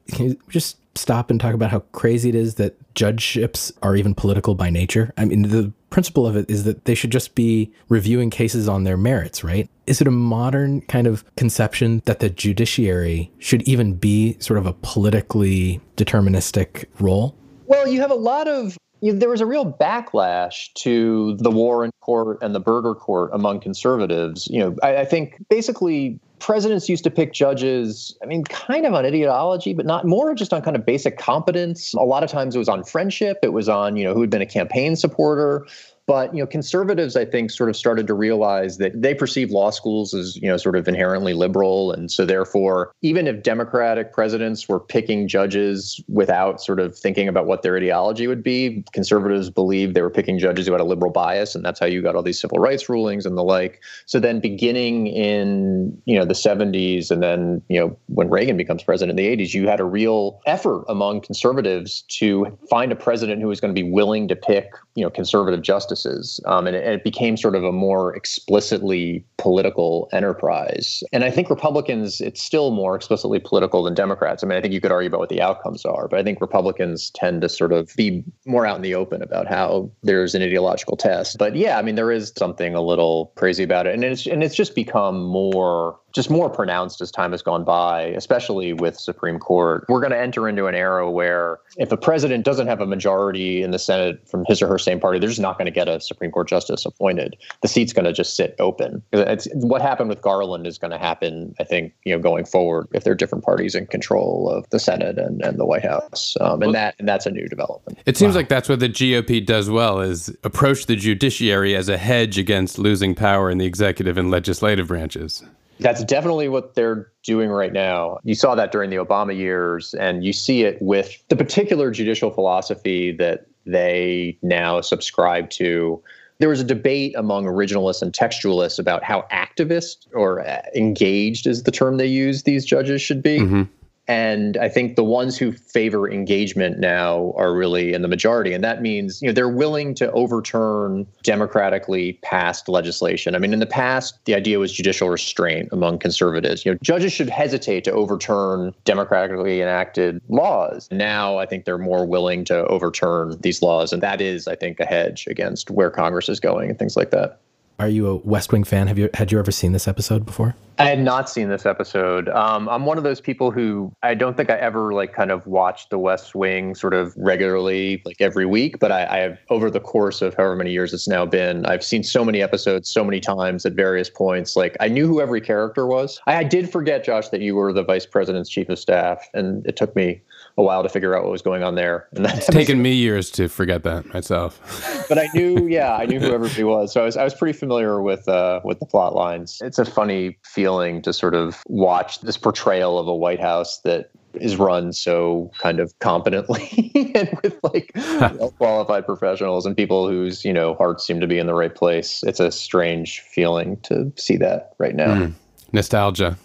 B: just stop and talk about how crazy it is that judgeships are even political by nature? I mean, the principle of it is that they should just be reviewing cases on their merits, right? Is it a modern kind of conception that the judiciary should even be sort of a politically deterministic role?
I: Well, you have a lot of there was a real backlash to the Warren Court and the Burger Court among conservatives. You know, I, I, think basically presidents used to pick judges, I mean, kind of on ideology, but not more just on kind of basic competence. A lot of times it was on friendship, it was on, you know, who had been a campaign supporter. But you know, conservatives, I think, sort of started to realize that they perceive law schools as you know sort of inherently liberal, and so therefore, even if Democratic presidents were picking judges without sort of thinking about what their ideology would be, conservatives believed they were picking judges who had a liberal bias, and that's how you got all these civil rights rulings and the like. So then, beginning in you know the 70s, and then you know when Reagan becomes president in the 80s, you had a real effort among conservatives to find a president who was going to be willing to pick you know conservative justices, um, and, it, and, it, became sort of a more explicitly political enterprise. And I think Republicans, it's still more explicitly political than Democrats. I mean, I think you could argue about what the outcomes are, but I think Republicans tend to sort of be more out in the open about how there's an ideological test. But yeah, I mean, there is something a little crazy about it, and it's and it's just become more just more pronounced as time has gone by, especially with Supreme Court. We're going to enter into an era where if a president doesn't have a majority in the Senate from his or her same party, they're just not going to get a Supreme Court justice appointed. The seat's going to just sit open. It's, what happened with Garland is going to happen, I think, you know, going forward if there are different parties in control of the Senate and, and the White House. Um, and that and that's a new development.
A: It seems wow. like that's what the GOP does well is approach the judiciary as a hedge against losing power in the executive and legislative branches.
I: That's definitely what they're doing right now. You saw that during the Obama years, and you see it with the particular judicial philosophy that they now subscribe to. There was a debate among originalists and textualists about how activist or uh, engaged is the term they use these judges should be. Mm-hmm. And I think the ones who favor engagement now are really in the majority. And that means, you know, they're willing to overturn democratically passed legislation. I mean, in the past, the idea was judicial restraint among conservatives. You know, judges should hesitate to overturn democratically enacted laws. Now I think they're more willing to overturn these laws. And that is, I think, a hedge against where Congress is going and things like that.
B: Are you a West Wing fan? Have you had you ever seen this episode before?
I: I had not seen this episode. Um, I'm one of those people who I don't think I ever like kind of watched The West Wing sort of regularly, like every week. But I, I have over the course of however many years it's now been, I've seen so many episodes, so many times at various points. Like I knew who every character was. I, I did forget, Josh, that you were the vice president's chief of staff, and it took me a while to figure out what was going on there.
A: And it's taken me years to forget that myself.
I: but I knew, yeah, I knew who everybody was. So I was, I was pretty familiar with uh, with the plot lines. It's a funny feeling to sort of watch this portrayal of a White House that is run so kind of competently and with like well qualified professionals and people whose you know hearts seem to be in the right place. It's a strange feeling to see that right now. Mm.
A: Nostalgia.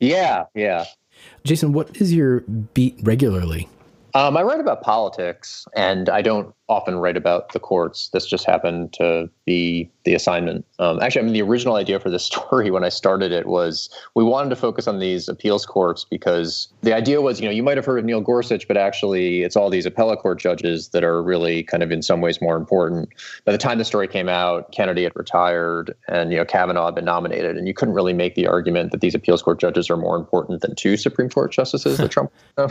I: Yeah, yeah.
B: Jason, what is your beat regularly?
I: Um, I write about politics, and I don't often write about the courts. This just happened to be the assignment. Um, actually, I mean, the original idea for this story when I started it was we wanted to focus on these appeals courts because the idea was, you know, you might have heard of Neil Gorsuch, but actually it's all these appellate court judges that are really kind of in some ways more important. By the time the story came out, Kennedy had retired and, you know, Kavanaugh had been nominated, and you couldn't really make the argument that these appeals court judges are more important than two Supreme Court justices that Trump.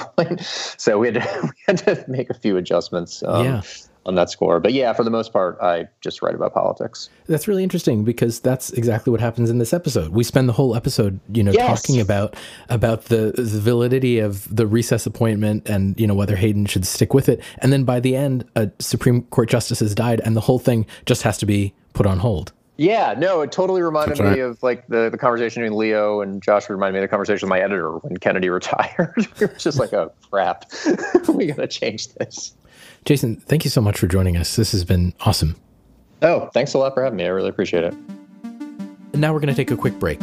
I: So we had, to, we had to make a few adjustments. Um, yeah on that score. But yeah, for the most part, I just write about politics.
B: That's really interesting because that's exactly what happens in this episode. We spend the whole episode, you know, yes. talking about about the, the validity of the recess appointment and you know whether Hayden should stick with it. And then by the end, a Supreme Court justice has died, and the whole thing just has to be put on hold.
I: Yeah, no, it totally reminded right. me of like the, the conversation between Leo and Josh reminded me of the conversation with my editor when Kennedy retired. it was just like, oh crap, we gotta change this.
B: Jason, thank you so much for joining us. This has been awesome.
I: Oh, thanks a lot for having me. I really appreciate it.
B: And now we're going to take a quick break.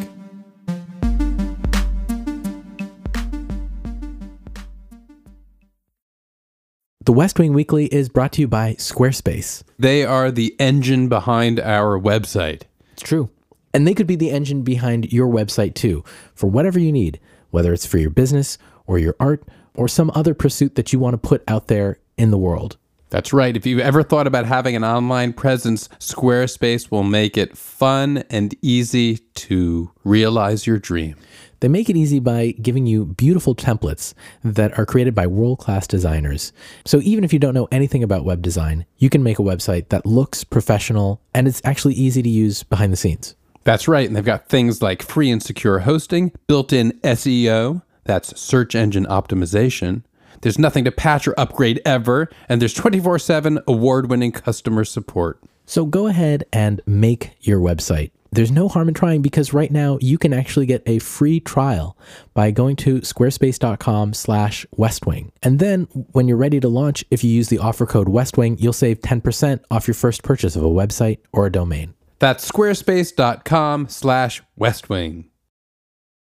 B: The West Wing Weekly is brought to you by Squarespace.
A: They are the engine behind our website.
B: It's true. And they could be the engine behind your website too, for whatever you need, whether it's for your business or your art or some other pursuit that you want to put out there in the world.
A: That's right. If you've ever thought about having an online presence, Squarespace will make it fun and easy to realize your dream.
B: They make it easy by giving you beautiful templates that are created by world class designers. So even if you don't know anything about web design, you can make a website that looks professional and it's actually easy to use behind the scenes.
A: That's right. And they've got things like free and secure hosting, built in SEO, that's search engine optimization there's nothing to patch or upgrade ever, and there's 24 7 award winning customer support.
B: So go ahead and make your website. There's no harm in trying because right now you can actually get a free trial by going to squarespace.com slash westwing. And then when you're ready to launch, if you use the offer code westwing, you'll save 10% off your first purchase of a website or a domain.
A: That's squarespace.com slash westwing.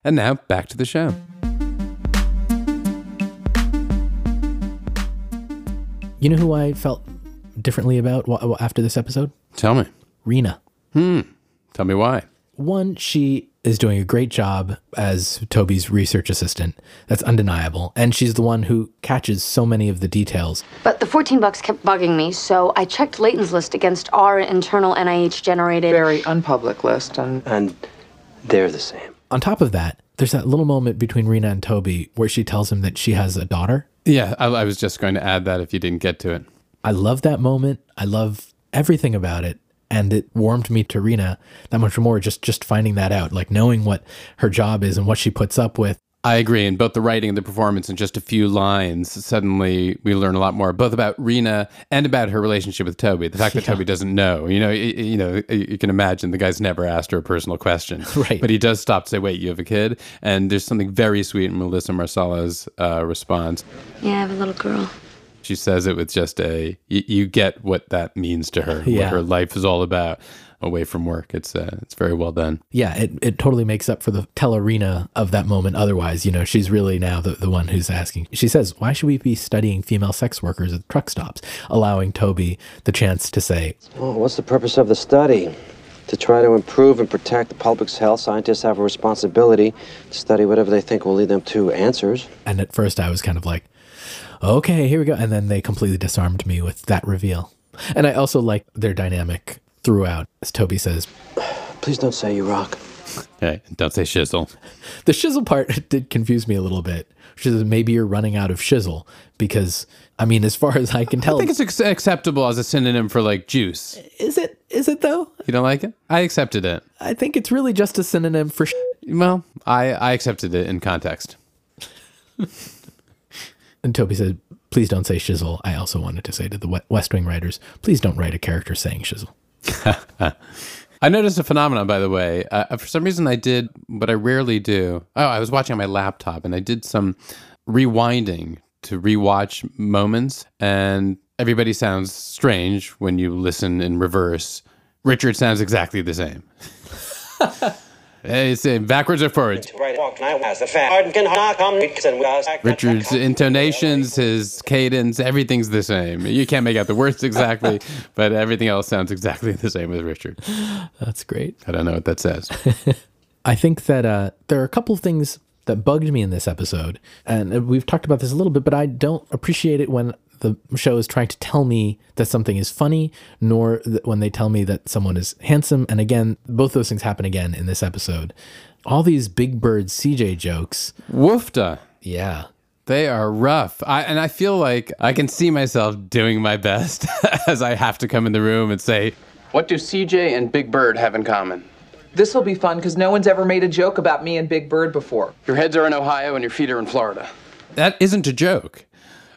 A: And now back to the show.
B: You know who I felt differently about after this episode?
A: Tell me.
B: Rena.
A: Hmm. Tell me why.
B: One, she is doing a great job as Toby's research assistant. That's undeniable. And she's the one who catches so many of the details.
K: But the 14 bucks kept bugging me, so I checked Layton's list against our internal NIH generated.
G: Very unpublic list. And,
D: and they're the same.
B: On top of that, there's that little moment between Rena and Toby where she tells him that she has a daughter.
A: Yeah, I, I was just going to add that if you didn't get to it.
B: I love that moment. I love everything about it. And it warmed me to Rena that much more just just finding that out, like knowing what her job is and what she puts up with.
A: I agree. In both the writing and the performance, in just a few lines, suddenly we learn a lot more, both about Rena and about her relationship with Toby. The fact that
B: Yeah.
A: Toby doesn't know, you know, you, you know, you can imagine the guy's never asked her a personal question,
B: Right.
A: But he does stop to say, "Wait, you have a kid?" And there's something very sweet in Melissa Marsala's uh, response.
K: Yeah, I have a little girl.
A: She says it with just a, you, you get what that means to her,
B: Yeah.
A: what her life is all about away from work. It's uh, it's very well done.
B: Yeah, it, it totally makes up for the tell Arena of that moment. Otherwise, you know, she's really now the, the one who's asking. She says, Why should we be studying female sex workers at truck stops? Allowing Toby the chance to say,
H: Well, what's the purpose of the study? To try to improve and protect the public's health, scientists have a responsibility to study whatever they think will lead them to answers.
B: and at first I was kind of like, Okay, here we go. And then they completely disarmed me with that reveal. And I also like their dynamic throughout, as Toby says.
H: Please don't say you rock.
A: Hey, don't say shizzle.
B: The shizzle part did confuse me a little bit. She says, Maybe you're running out of shizzle because, I mean, as far as I can tell, I
A: think it's ac- acceptable as a synonym for like juice.
B: is it? Is it though?
A: You don't like it? I accepted it.
B: I think it's really just a synonym for. Sh-
A: Well, I, I accepted it in context.
B: And Toby said, please don't say shizzle. I also wanted to say to the West Wing writers, please don't write a character saying shizzle.
A: I noticed a phenomenon, by the way. Uh, for some reason, I did what I rarely do. Oh, I was watching on my laptop and I did some rewinding to rewatch moments, and everybody sounds strange when you listen in reverse. Richard sounds exactly the same. Hey, It's uh, backwards or forwards. Richard's intonations, his cadence, everything's the same. You can't make out the words exactly, but everything else sounds exactly the same with Richard.
B: That's great.
A: I don't know what that says.
B: I think that uh, there are a couple of things that bugged me in this episode. And uh, we've talked about this a little bit, but I don't appreciate it when the show is trying to tell me that something is funny, nor th- when they tell me that someone is handsome. And again, both those things happen again in this episode. All these Big Bird CJ jokes.
A: Woofda.
B: Yeah.
A: They are rough. I, and I feel like I can see myself doing my best as I have to come in the room and say,
L: What do CJ and Big Bird have in common?
G: This will be fun because no one's ever made a joke about me and Big Bird before.
L: Your heads are in Ohio and your feet are in Florida.
A: that isn't a joke.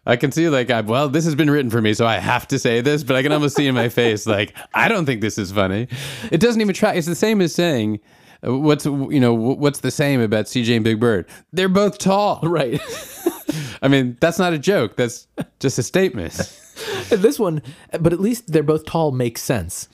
A: I can see like, I, well, this has been written for me, so I have to say this, but I can almost see in my face, like, I don't think this is funny. It doesn't even try. It's the same as saying, what's, you know, what's the same about CJ and Big Bird? They're both tall.
B: Right.
A: I mean, that's not a joke. That's just a statement.
B: this one, but at least they're both tall makes sense.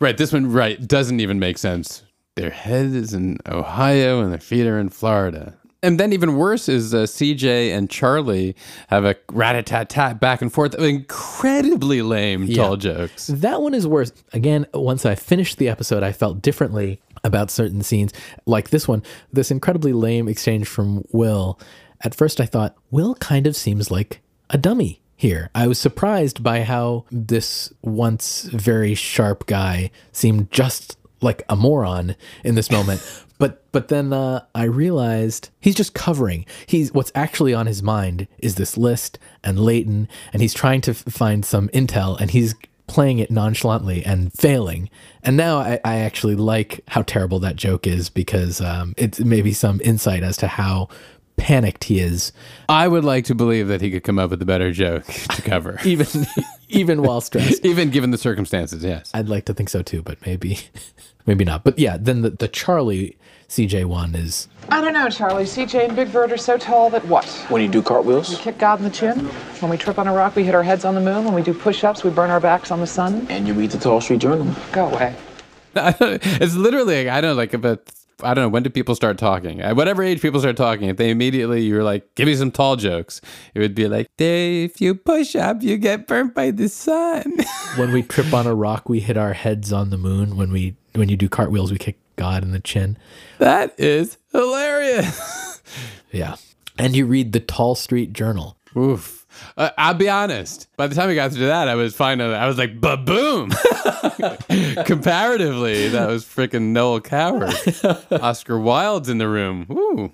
A: Right. This one, right, doesn't even make sense. Their head is in Ohio and their feet are in Florida. And then even worse is uh, CJ and Charlie have a rat-a-tat-tat back and forth of incredibly lame tall jokes.
B: That one is worse. Again, once I finished the episode, I felt differently about certain scenes. Like this one, this incredibly lame exchange from Will. At first, I thought, Will kind of seems like a dummy here. I was surprised by how this once very sharp guy seemed just like a moron in this moment. But but then uh, I realized he's just covering. He's what's actually on his mind is this list and Layton, and he's trying to f- find some intel, and he's playing it nonchalantly and failing. And now I, I actually like how terrible that joke is because um, it's maybe some insight as to how panicked he is,
A: I would like to believe that he could come up with a better joke to cover,
B: even even while stressed.
A: even given the circumstances. Yes.
B: I'd like to think so too, but maybe maybe not. But yeah, then the, the Charlie CJ one is
G: I don't know, Charlie. CJ and Big Bird are so tall that what?
L: When you do cartwheels?
G: We kick God in the chin. When we trip on a rock, we hit our heads on the moon. When we do push-ups, we burn our backs on the sun.
L: and you read the Tall Street Journal.
G: Go away.
A: it's literally I don't know, like about I don't know when do people start talking? At whatever age people start talking, if they immediately you're like, give me some tall jokes, it would be like, if you push up, you get burnt by the sun.
B: when we trip on a rock, we hit our heads on the moon. When we when you do cartwheels, we kick God in the chin.
A: that is hilarious.
B: Yeah. And you read the Tall Street Journal.
A: Oof. Uh, I'll be honest. By the time we got through that, I was fine. I was like, ba boom. Comparatively, that was freaking Noel Coward. Oscar Wilde's in the room. Woo.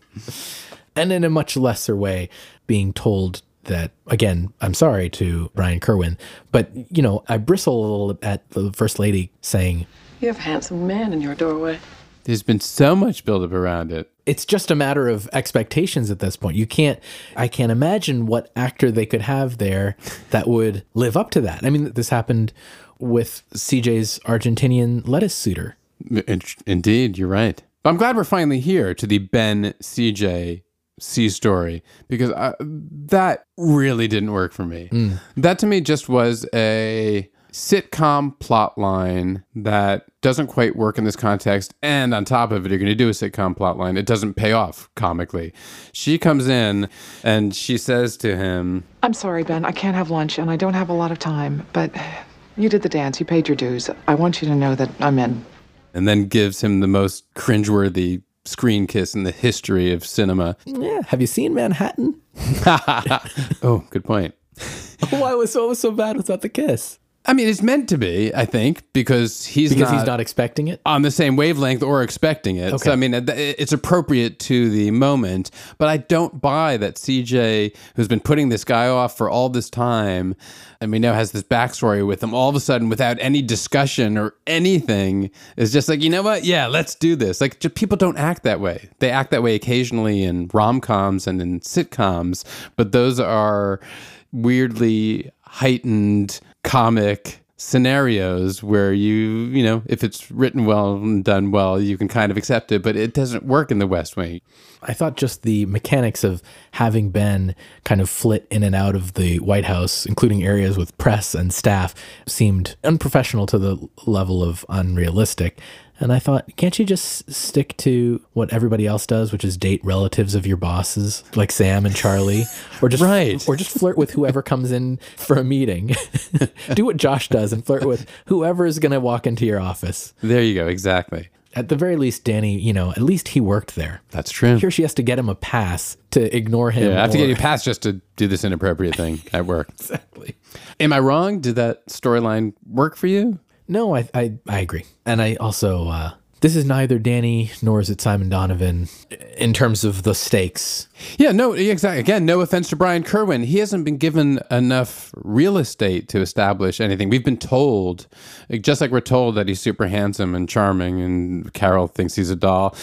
B: And in a much lesser way, being told that, again, I'm sorry to Brian Kerwin, but, you know, I bristle a little at the First Lady saying,
M: You have a handsome man in your doorway.
A: There's been so much buildup around it.
B: It's just a matter of expectations at this point. You can't, I can't imagine what actor they could have there that would live up to that. I mean, this happened with CJ's Argentinian lettuce suitor.
A: In- Indeed, you're right. I'm glad we're finally here to the Ben CJ C story because I, that really didn't work for me. Mm. That to me just was a sitcom plot line that doesn't quite work in this context. And on top of it, you're going to do a sitcom plot line. It doesn't pay off comically. She comes in and she says to him,
G: I'm sorry, Ben. I can't have lunch and I don't have a lot of time, but you did the dance. You paid your dues. I want you to know that I'm in.
A: and then gives him the most cringeworthy screen kiss in the history of cinema.
B: Yeah. Have you seen Manhattan?
A: oh, good point.
B: Why was what was so bad without the kiss?
A: I mean, it's meant to be, I think, because he's
B: Because
A: not
B: he's not expecting it.
A: on the same wavelength or expecting it.
B: Okay.
A: So I mean, it's appropriate to the moment, but I don't buy that CJ, who's been putting this guy off for all this time, and we know has this backstory with him, all of a sudden, without any discussion or anything, is just like, you know what? Yeah, let's do this. Like, j- people don't act that way. They act that way occasionally in rom coms and in sitcoms, but those are weirdly heightened comic scenarios where you you know if it's written well and done well you can kind of accept it but it doesn't work in the west wing
B: I thought just the mechanics of having Ben kind of flit in and out of the White House, including areas with press and staff, seemed unprofessional to the level of unrealistic. And I thought, can't you just stick to what everybody else does, which is date relatives of your bosses, like Sam and Charlie, or just
A: Right.
B: or just flirt with whoever comes in for a meeting. Do what Josh does and flirt with whoever is going to walk into your office.
A: there you go exactly
B: At the very least, Danny, you know, at least he worked there.
A: that's true
B: Here she has to get him a pass to ignore him.
A: yeah, I have to get you past just to do this inappropriate thing at work
B: exactly.
A: am i wrong did that storyline work for you
B: No, I, I I agree, and I also uh, this is neither Danny nor is it Simon Donovan in terms of the stakes.
A: Yeah, no, exactly. Again, no offense to Brian Kerwin. He hasn't been given enough real estate to establish anything. We've been told, just like we're told that he's super handsome and charming, and Carol thinks he's a doll,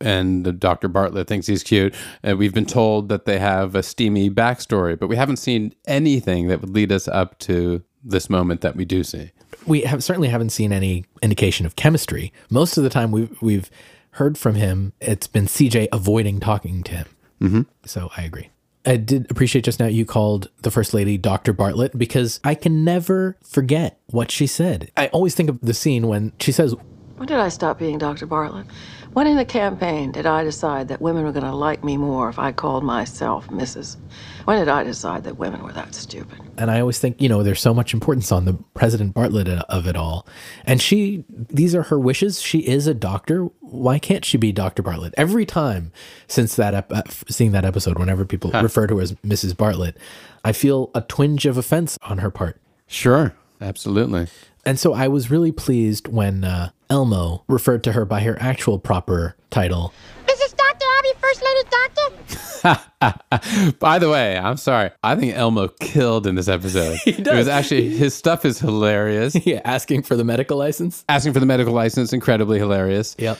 A: and Dr. Bartlet thinks he's cute. And we've been told that they have a steamy backstory, but we haven't seen anything that would lead us up to this moment that we do see.
B: We have certainly haven't seen any indication of chemistry. Most of the time we've we've heard from him, it's been CJ avoiding talking to him.
A: Mm-hmm.
B: So I agree. I did appreciate just now you called the First Lady Dr. Bartlet because I can never forget what she said. I always think of the scene when she says,
M: When did I stop being Dr. Bartlet? When in the campaign did I decide that women were going to like me more if I called myself Mrs.? When did I decide that women were that stupid?
B: and I always think, you know, there's so much importance on the President Bartlet of it all. And she, these are her wishes. She is a doctor. Why can't she be Dr. Bartlet? Every time since that, ep- uh, seeing that episode, whenever people refer to her as Mrs. Bartlet, I feel a twinge of offense on her part.
A: Sure, absolutely.
B: And so I was really pleased when uh, Elmo referred to her by her actual proper title.
N: This is Dr. Abby, First Lady Doctor.
A: By the way, I'm sorry. I think Elmo killed in this episode. It was actually his stuff is hilarious.
B: yeah, asking for the medical license.
A: Asking for the medical license, incredibly hilarious.
B: Yep.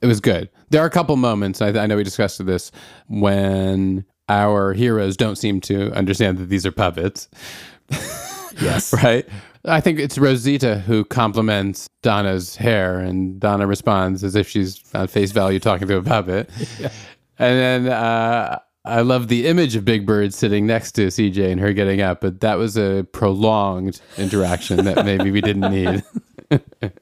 A: It was good. There are a couple moments. I, I know we discussed this when our heroes don't seem to understand that these are puppets.
B: Yes.
A: right. I think it's Rosita who compliments Donna's hair, and Donna responds as if she's on face value talking to a puppet. And then uh, I love the image of Big Bird sitting next to CJ and her getting up, but that was a prolonged interaction that maybe we didn't need.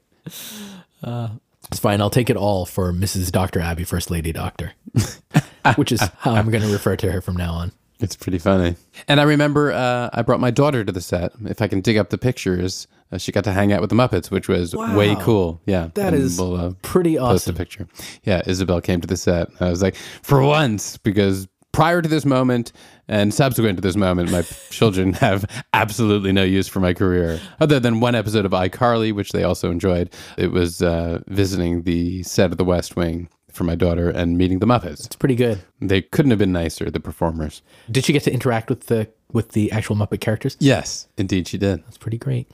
B: Uh, it's fine. I'll take it all for Mrs. Dr. Abby, First Lady Doctor, which is how I'm going to refer to her from now on.
A: It's pretty funny. And I remember uh, I brought my daughter to the set. If I can dig up the pictures, uh, she got to hang out with the Muppets, which was way cool. Yeah.
B: That
A: And
B: is
A: we'll, uh,
B: pretty awesome.
A: post a picture. Yeah, Isabel came to the set. I was like, for once, because prior to this moment and subsequent to this moment, my children have absolutely no use for my career, other than one episode of iCarly, which they also enjoyed. It was uh, visiting the set of The West Wing for my daughter and meeting the Muppets.
B: It's pretty good.
A: They couldn't have been nicer, the performers.
B: Did she get to interact with the with the actual Muppet characters?
A: Yes, indeed she did.
B: That's pretty great.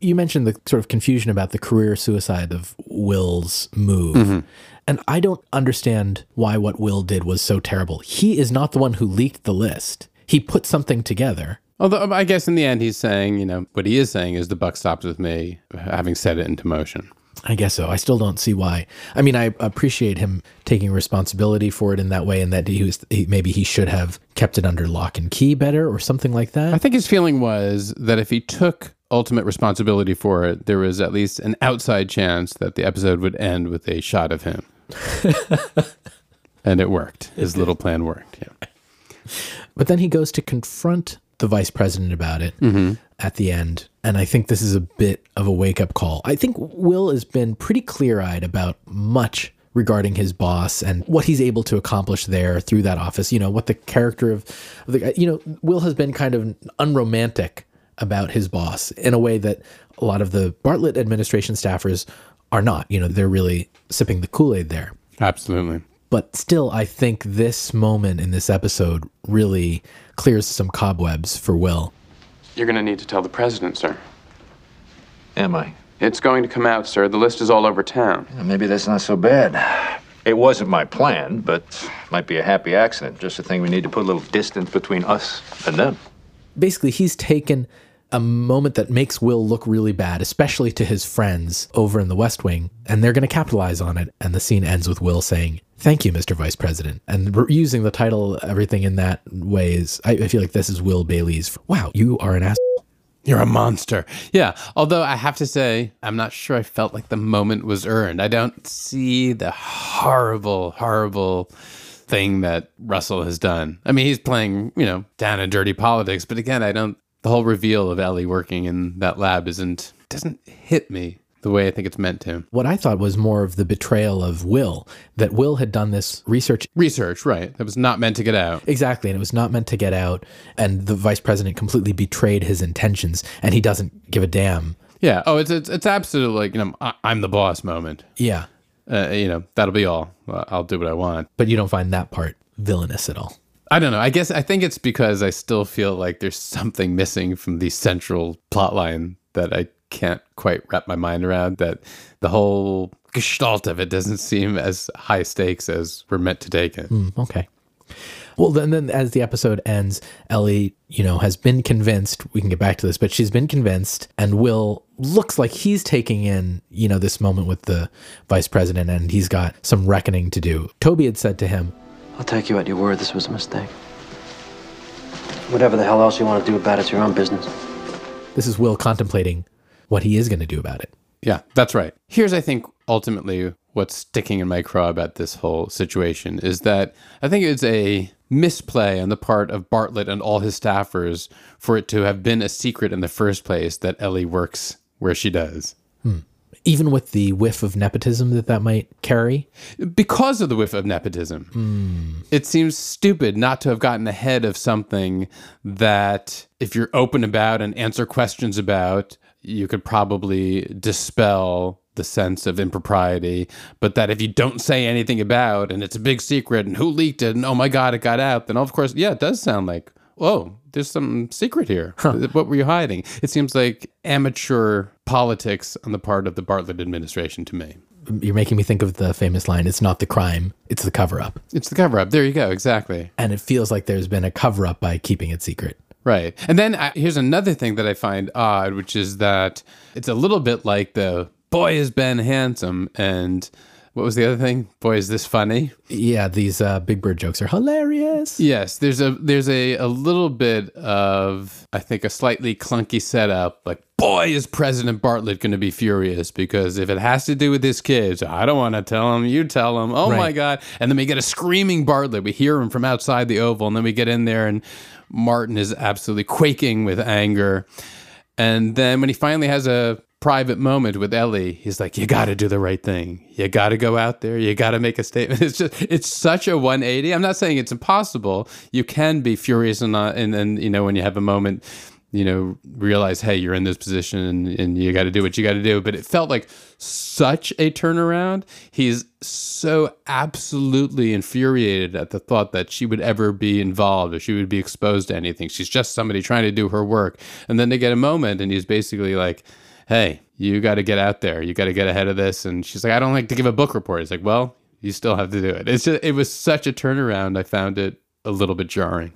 B: You mentioned the sort of confusion about the career suicide of Will's move.
A: Mm-hmm.
B: And I don't understand why what Will did was so terrible. He is not the one who leaked the list. He put something together.
A: Although I guess in the end he's saying, you know, what he is saying is the buck stops with me, having set it into motion.
B: I guess so. I still don't see why. I mean, I appreciate him taking responsibility for it in that way, and that he was he, maybe he should have kept it under lock and key better, or something like that.
A: I think his feeling was that if he took ultimate responsibility for it, there was at least an outside chance that the episode would end with a shot of him. and it worked. His little plan worked. Yeah.
B: But then he goes to confront the vice president about it
A: Mhm.
B: At the end. And I think this is a bit of a wake up call. I think Will has been pretty clear eyed about much regarding his boss and what he's able to accomplish there through that office. You know, what the character of, of the guy, you know, Will has been kind of unromantic about his boss in a way that a lot of the Bartlet administration staffers are not. You know, they're really sipping the Kool Aid there.
A: Absolutely.
B: But still, I think this moment in this episode really clears some cobwebs for Will.
L: You're going to need to tell the president, sir.
O: Am I?
L: It's going to come out, sir. The list is all over town.
O: Maybe that's not so bad. It wasn't my plan, but might be a happy accident. Just a thing we need to put a little distance between us and them.
B: Basically, he's taken a moment that makes Will look really bad, especially to his friends over in the West Wing, and they're going to capitalize on it. And the scene ends with Will saying, Thank you, Mr. Vice President. And we're using the title, everything in that way is, I, I feel like this is Will Bailey's, wow, you are an ass.
A: You're a monster. Yeah. Although I have to say, I'm not sure I felt like the moment was earned. I don't see the horrible, horrible thing that Russell has done. I mean, he's playing, you know, down and dirty politics, but again, I don't, the whole reveal of Ellie working in that lab isn't, doesn't hit me the way I think it's meant to.
B: What I thought was more of the betrayal of Will, that Will had done this research.
A: Research, right. That was not meant to get out.
B: Exactly. And it was not meant to get out. And the vice president completely betrayed his intentions, and he doesn't give a damn.
A: Yeah. Oh, it's, it's, it's absolutely like, you know, I, I'm the boss moment.
B: Yeah.
A: Uh, you know, that'll be all. I'll do what I want.
B: But you don't find that part villainous at all.
A: I don't know. I guess I think it's because I still feel like there's something missing from the central plot line that I can't quite wrap my mind around. That the whole gestalt of it doesn't seem as high stakes as we're meant to take it.
B: Hmm, okay. Well, then, then as the episode ends, Ellie, you know, has been convinced. We can get back to this, but she's been convinced, and Will looks like he's taking in, you know, this moment with the vice president, and he's got some reckoning to do. Toby had said to him,
H: I'll take you at your word this was a mistake. Whatever the hell else you want to do about it's your own business.
B: This is Will contemplating what he is going to do about it.
A: Yeah, that's right. Here's, I think, ultimately what's sticking in my craw about this whole situation is that I think it's a misplay on the part of Bartlet and all his staffers for it to have been a secret in the first place that Ellie works where she does.
B: Hmm. Even with the whiff of nepotism that that might carry?
A: Because of the whiff of nepotism.
B: Hmm.
A: It seems stupid not to have gotten ahead of something that, if you're open about and answer questions about, you could probably dispel the sense of impropriety, but that if you don't say anything about and it's a big secret and who leaked it and oh my god it got out, then of course, yeah, it does sound like oh there's some secret here. What were you hiding? It seems like amateur politics on the part of the Bartlet administration to me.
B: You're making me think of the famous line it's not the crime, it's the cover up.
A: It's the cover up. There you go. Exactly.
B: And it feels like there's been a cover up by keeping it secret.
A: Right. And then uh, here's another thing that I find odd, which is that it's a little bit like the boy is Ben handsome and what was the other thing? Boy, is this funny?
B: Yeah, these uh, Big Bird jokes are hilarious.
A: Yes, there's a there's a, a little bit of I think a slightly clunky setup. Like, boy, is President Bartlet going to be furious because if it has to do with his kids, I don't want to tell him. You tell him. Oh my God! And then we get a screaming Bartlet. We hear him from outside the Oval, and then we get in there, and Martin is absolutely quaking with anger. And then when he finally has a private moment with Ellie, he's like, "You got to do the right thing. You got to go out there. You got to make a statement." It's just, it's such a 180. I'm not saying it's impossible. You can be furious and and then you know when you have a moment, you know, realize, hey, you're in this position and, and you got to do what you got to do. But it felt like such a turnaround. He's so absolutely infuriated at the thought that she would ever be involved or she would be exposed to anything. She's just somebody trying to do her work. And then they get a moment and he's basically like, hey, you got to get out there. You got to get ahead of this. And she's like, I don't like to give a book report. He's like, well, you still have to do it. It's just, it was such a turnaround. I found it a little bit jarring.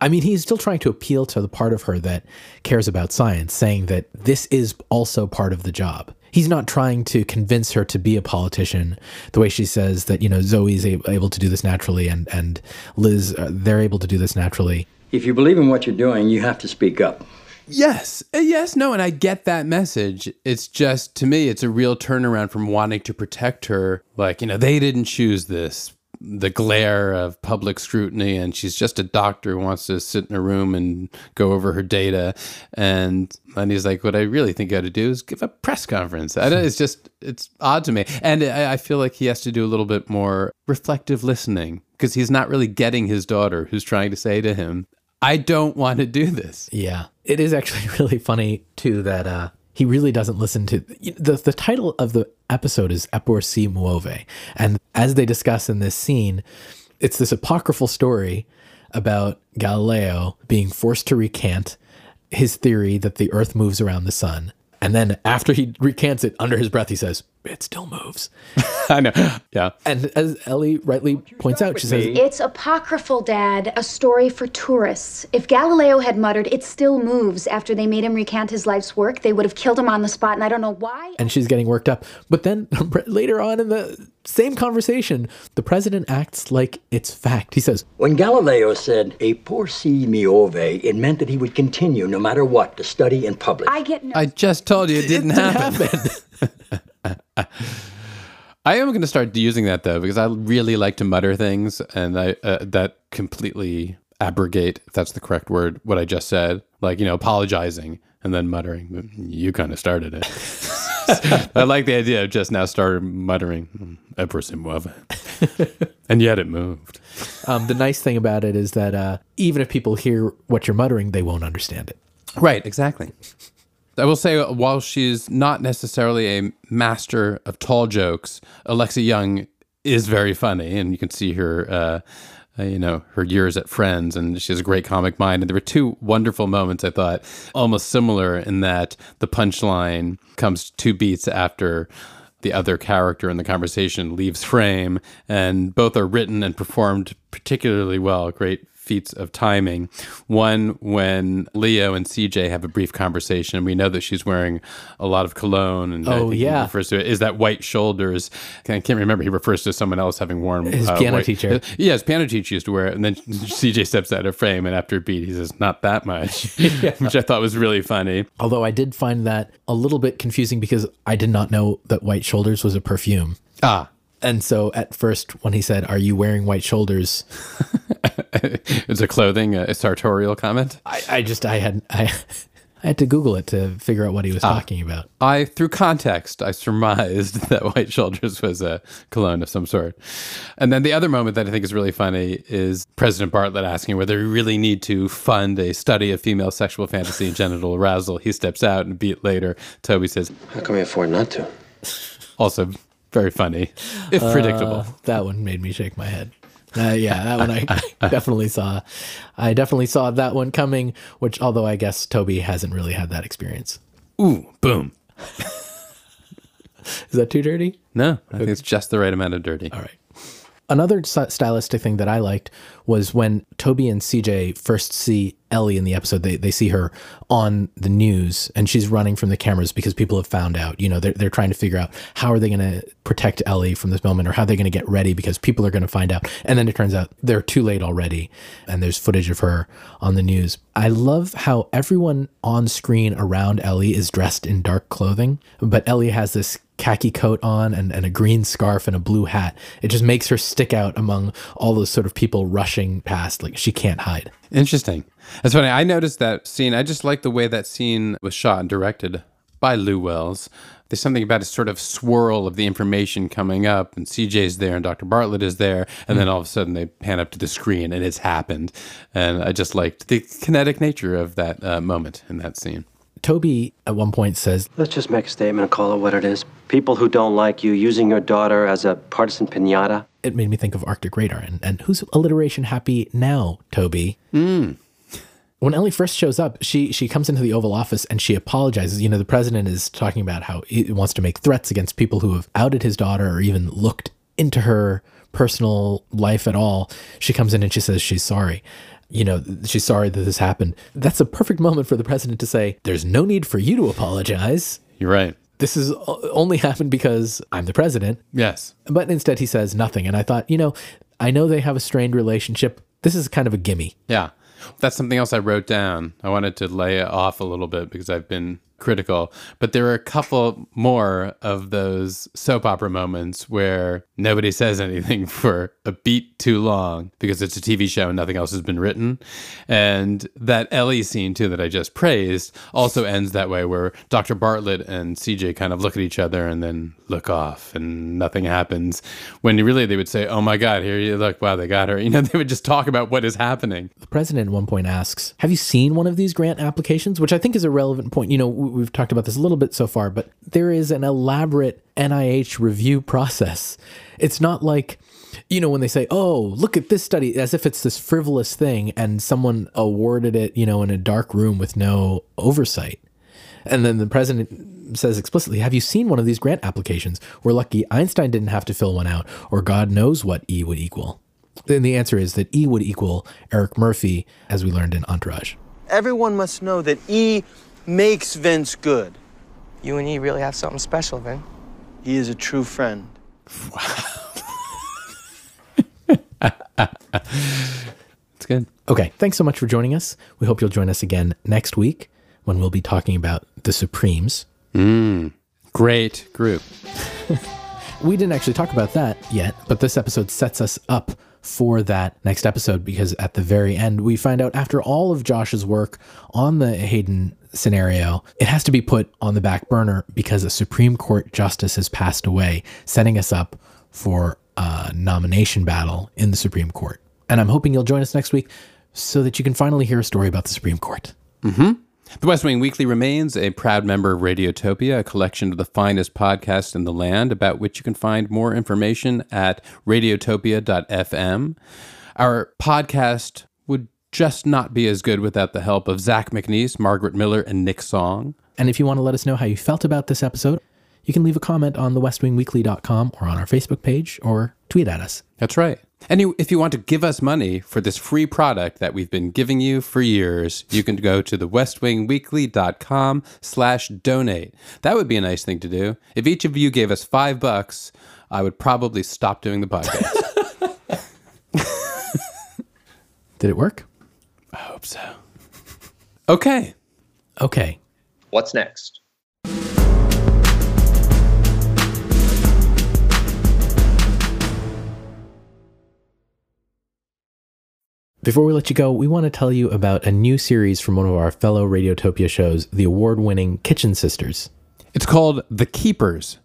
B: I mean, he's still trying to appeal to the part of her that cares about science, saying that this is also part of the job. He's not trying to convince her to be a politician the way she says that, you know, Zoe's able to do this naturally and, and Liz, uh, they're able to do this naturally.
C: If you believe in what you're doing, you have to speak up.
A: Yes. Uh, Yes, no, and I get that message. It's just to me it's a real turnaround from wanting to protect her like, you know, they didn't choose this. The glare of public scrutiny and she's just a doctor who wants to sit in a room and go over her data and and he's like what I really think you got to do is give a press conference. It's just it's odd to me. And I, I feel like he has to do a little bit more reflective listening because he's not really getting his daughter who's trying to say to him, I don't want to do this.
B: Yeah. It is actually really funny too that uh he really doesn't listen to the the title of the episode is Eppur si muove. And as they discuss in this scene, it's this apocryphal story about Galileo being forced to recant his theory that the earth moves around the sun. And then after he recants it under his breath, he says, It still moves.
A: I know. Yeah.
B: And as Ellie rightly points out, she says,
N: It's apocryphal, Dad, a story for tourists. If Galileo had muttered, it still moves after they made him recant his life's work, they would have killed him on the spot, and I don't know why.
B: and she's getting worked up. But then later on in the same conversation, the president acts like it's fact. He says,
C: When Galileo said, Eppur si muove, it meant that he would continue, no matter what, to study in public.
N: I get no.
A: I just told you it didn't happen. I am going to start using that though because I really like to mutter things, and I uh, that completely abrogate, if that's the correct word, what I just said. Like you know, apologizing and then muttering. You kind of started it. I like the idea of just now started muttering. "Hmm, "Ever se mueve," and yet it moved.
B: um, the nice thing about it is that uh, even if people hear what you're muttering, they won't understand it.
A: Right, exactly. I will say, uh, while she's not necessarily a master of tall jokes, Alexa Junge is very funny, and you can see her, uh, uh, you know, her years at Friends, and she has a great comic mind. And there were two wonderful moments I thought, almost similar in that the punchline comes two beats after the other character in the conversation leaves frame, and both are written and performed particularly well. Great feats of timing. One, when Leo and CJ have a brief conversation, we know that she's wearing a lot of cologne, and
B: Oh,
A: think he
B: yeah.
A: refers to it is that white shoulders. I can't remember. He refers to someone else having worn
B: His
A: uh,
B: piano
A: white-
B: teacher.
A: Yeah, his piano teacher used to wear it, and then CJ steps out of frame, and after a beat, he says, "Not that much," which I thought was really funny.
B: Although I did find that a little bit confusing because I did not know that White Shoulders was a perfume.
A: Ah.
B: And so at first, when he said, Are you wearing white shoulders?
A: it's a clothing, a sartorial comment.
B: I, I just, I had, I, I had to Google it to figure out what he was
A: Ah.
B: talking about.
A: I, through context, I surmised that White Shoulders was a cologne of some sort. And then the other moment that I think is really funny is President Bartlet asking whether we really need to fund a study of female sexual fantasy and genital arousal. He steps out and a beat later, Toby says,
H: How can we afford not to?
A: also very funny, if predictable.
B: Uh, that one made me shake my head. Uh, yeah, that one I, I definitely saw. I definitely saw that one coming. Which, although I guess Toby hasn't really had that experience.
A: Ooh, boom.
B: Is that too dirty?
A: No, I think it's just the right amount of dirty.
B: All right. Another stylistic thing that I liked was when Toby and CJ first see Ellie in the episode. They, they see her on the news and she's running from the cameras because people have found out. You know, they're, they're trying to figure out how are they going to protect Ellie from this moment or how they're they going to get ready because people are going to find out. And then it turns out they're too late already and there's footage of her on the news. I love how everyone on screen around Ellie is dressed in dark clothing, but Ellie has this khaki coat on and, and a green scarf and a blue hat. It just makes her stick out among all those sort of people rushing past. Like she can't hide.
A: Interesting. That's funny. I noticed that scene. I just like the way that scene was shot and directed by Lou Wells. There's something about a sort of swirl of the information coming up, and CJ's there, and Dr. Bartlet is there, and then all of a sudden they pan up to the screen, and it's happened. And I just liked the kinetic nature of that uh, moment in that scene.
B: Toby at one point says,
H: Let's just make a statement and call it what it is. People who don't like you using your daughter as a partisan pinata.
B: It made me think of Arctic Radar. And, and who's alliteration happy now, Toby?
A: Mm.
B: When Ellie first shows up, she she comes into the Oval Office and she apologizes. You know, the president is talking about how he wants to make threats against people who have outed his daughter or even looked into her personal life at all. She comes in and she says she's sorry. You know, she's sorry that this happened. That's a perfect moment for the president to say, "There's no need for you to apologize."
A: You're right.
B: This has only happened because I'm the president.
A: Yes.
B: But instead, he says nothing. And I thought, you know, I know they have a strained relationship. This is kind of a gimme.
A: Yeah. That's something else I wrote down. I wanted to lay it off a little bit because I've been critical, but there are a couple more of those soap opera moments where nobody says anything for a beat too long because it's a TV show and nothing else has been written. And that Ellie scene, too, that I just praised, also ends that way where Dr. Bartlet and CJ kind of look at each other and then look off and nothing happens. When really they would say, Oh my God, here you look, wow, they got her. You know, they would just talk about what is happening.
B: The president at one point asks, Have you seen one of these grant applications? Which I think is a relevant point. You know, we've talked about this a little bit so far, but there is an elaborate NIH review process. It's not like, you know, when they say, oh, look at this study, as if it's this frivolous thing and someone awarded it, you know, in a dark room with no oversight. And then the president says explicitly, Have you seen one of these grant applications? We're lucky Einstein didn't have to fill one out, or God knows what E would equal. Then the answer is that E would equal Eric Murphy, as we learned in Entourage.
P: Everyone must know that E makes Vince good.
Q: You and he really have something special, Vin.
P: He is a true friend.
A: It's good.
B: Okay, thanks so much for joining us. We hope you'll join us again next week when we'll be talking about the Supremes.
A: Mm, great group.
B: we didn't actually talk about that yet, but this episode sets us up for that next episode because at the very end, we find out after all of Josh's work on the Hayden scenario, it has to be put on the back burner because a Supreme Court justice has passed away, setting us up for a nomination battle in the Supreme Court. And I'm hoping you'll join us next week so that you can finally hear a story about the Supreme Court.
A: Mm-hmm. The West Wing Weekly remains a proud member of Radiotopia, a collection of the finest podcasts in the land, about which you can find more information at radiotopia.fm. Our podcast would just not be as good without the help of Zach McNeice, Margaret Miller, and Nick Song.
B: And if you want to let us know how you felt about this episode, you can leave a comment on thewestwingweekly.com or on our Facebook page or tweet at us.
A: That's right. And you, if you want to give us money for this free product that we've been giving you for years, you can go to the westwingweekly.com slash donate. That would be a nice thing to do. If each of you gave us five bucks, I would probably stop doing the podcast.
B: Did it work?
A: I hope so. Okay.
B: Okay.
I: What's next?
B: Before we let you go, we want to tell you about a new series from one of our fellow Radiotopia shows, the award winning Kitchen Sisters.
A: It's called The Keepers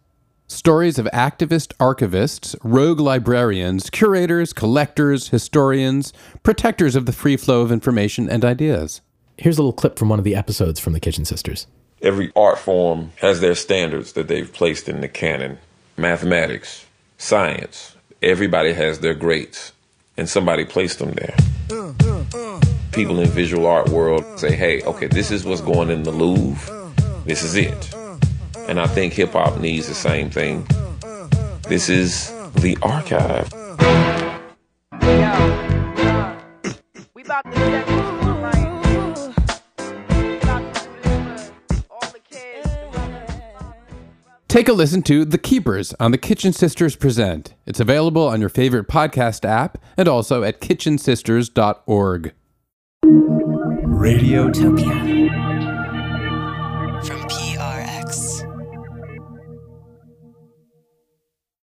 A: Stories of activist archivists, rogue librarians, curators, collectors, historians, protectors of the free flow of information and ideas.
B: Here's a little clip from one of the episodes from the Kitchen Sisters.
R: Every art form has their standards that they've placed in the canon mathematics, science. Everybody has their greats, and somebody placed them there. People in visual art world say, hey, okay, this is what's going in the Louvre. This is it. And I think hip hop needs the same thing. This is the archive.
A: Take a listen to The Keepers on the Kitchen Sisters Present. It's available on your favorite podcast app and also at kitchensisters.org.
S: Radiotopia.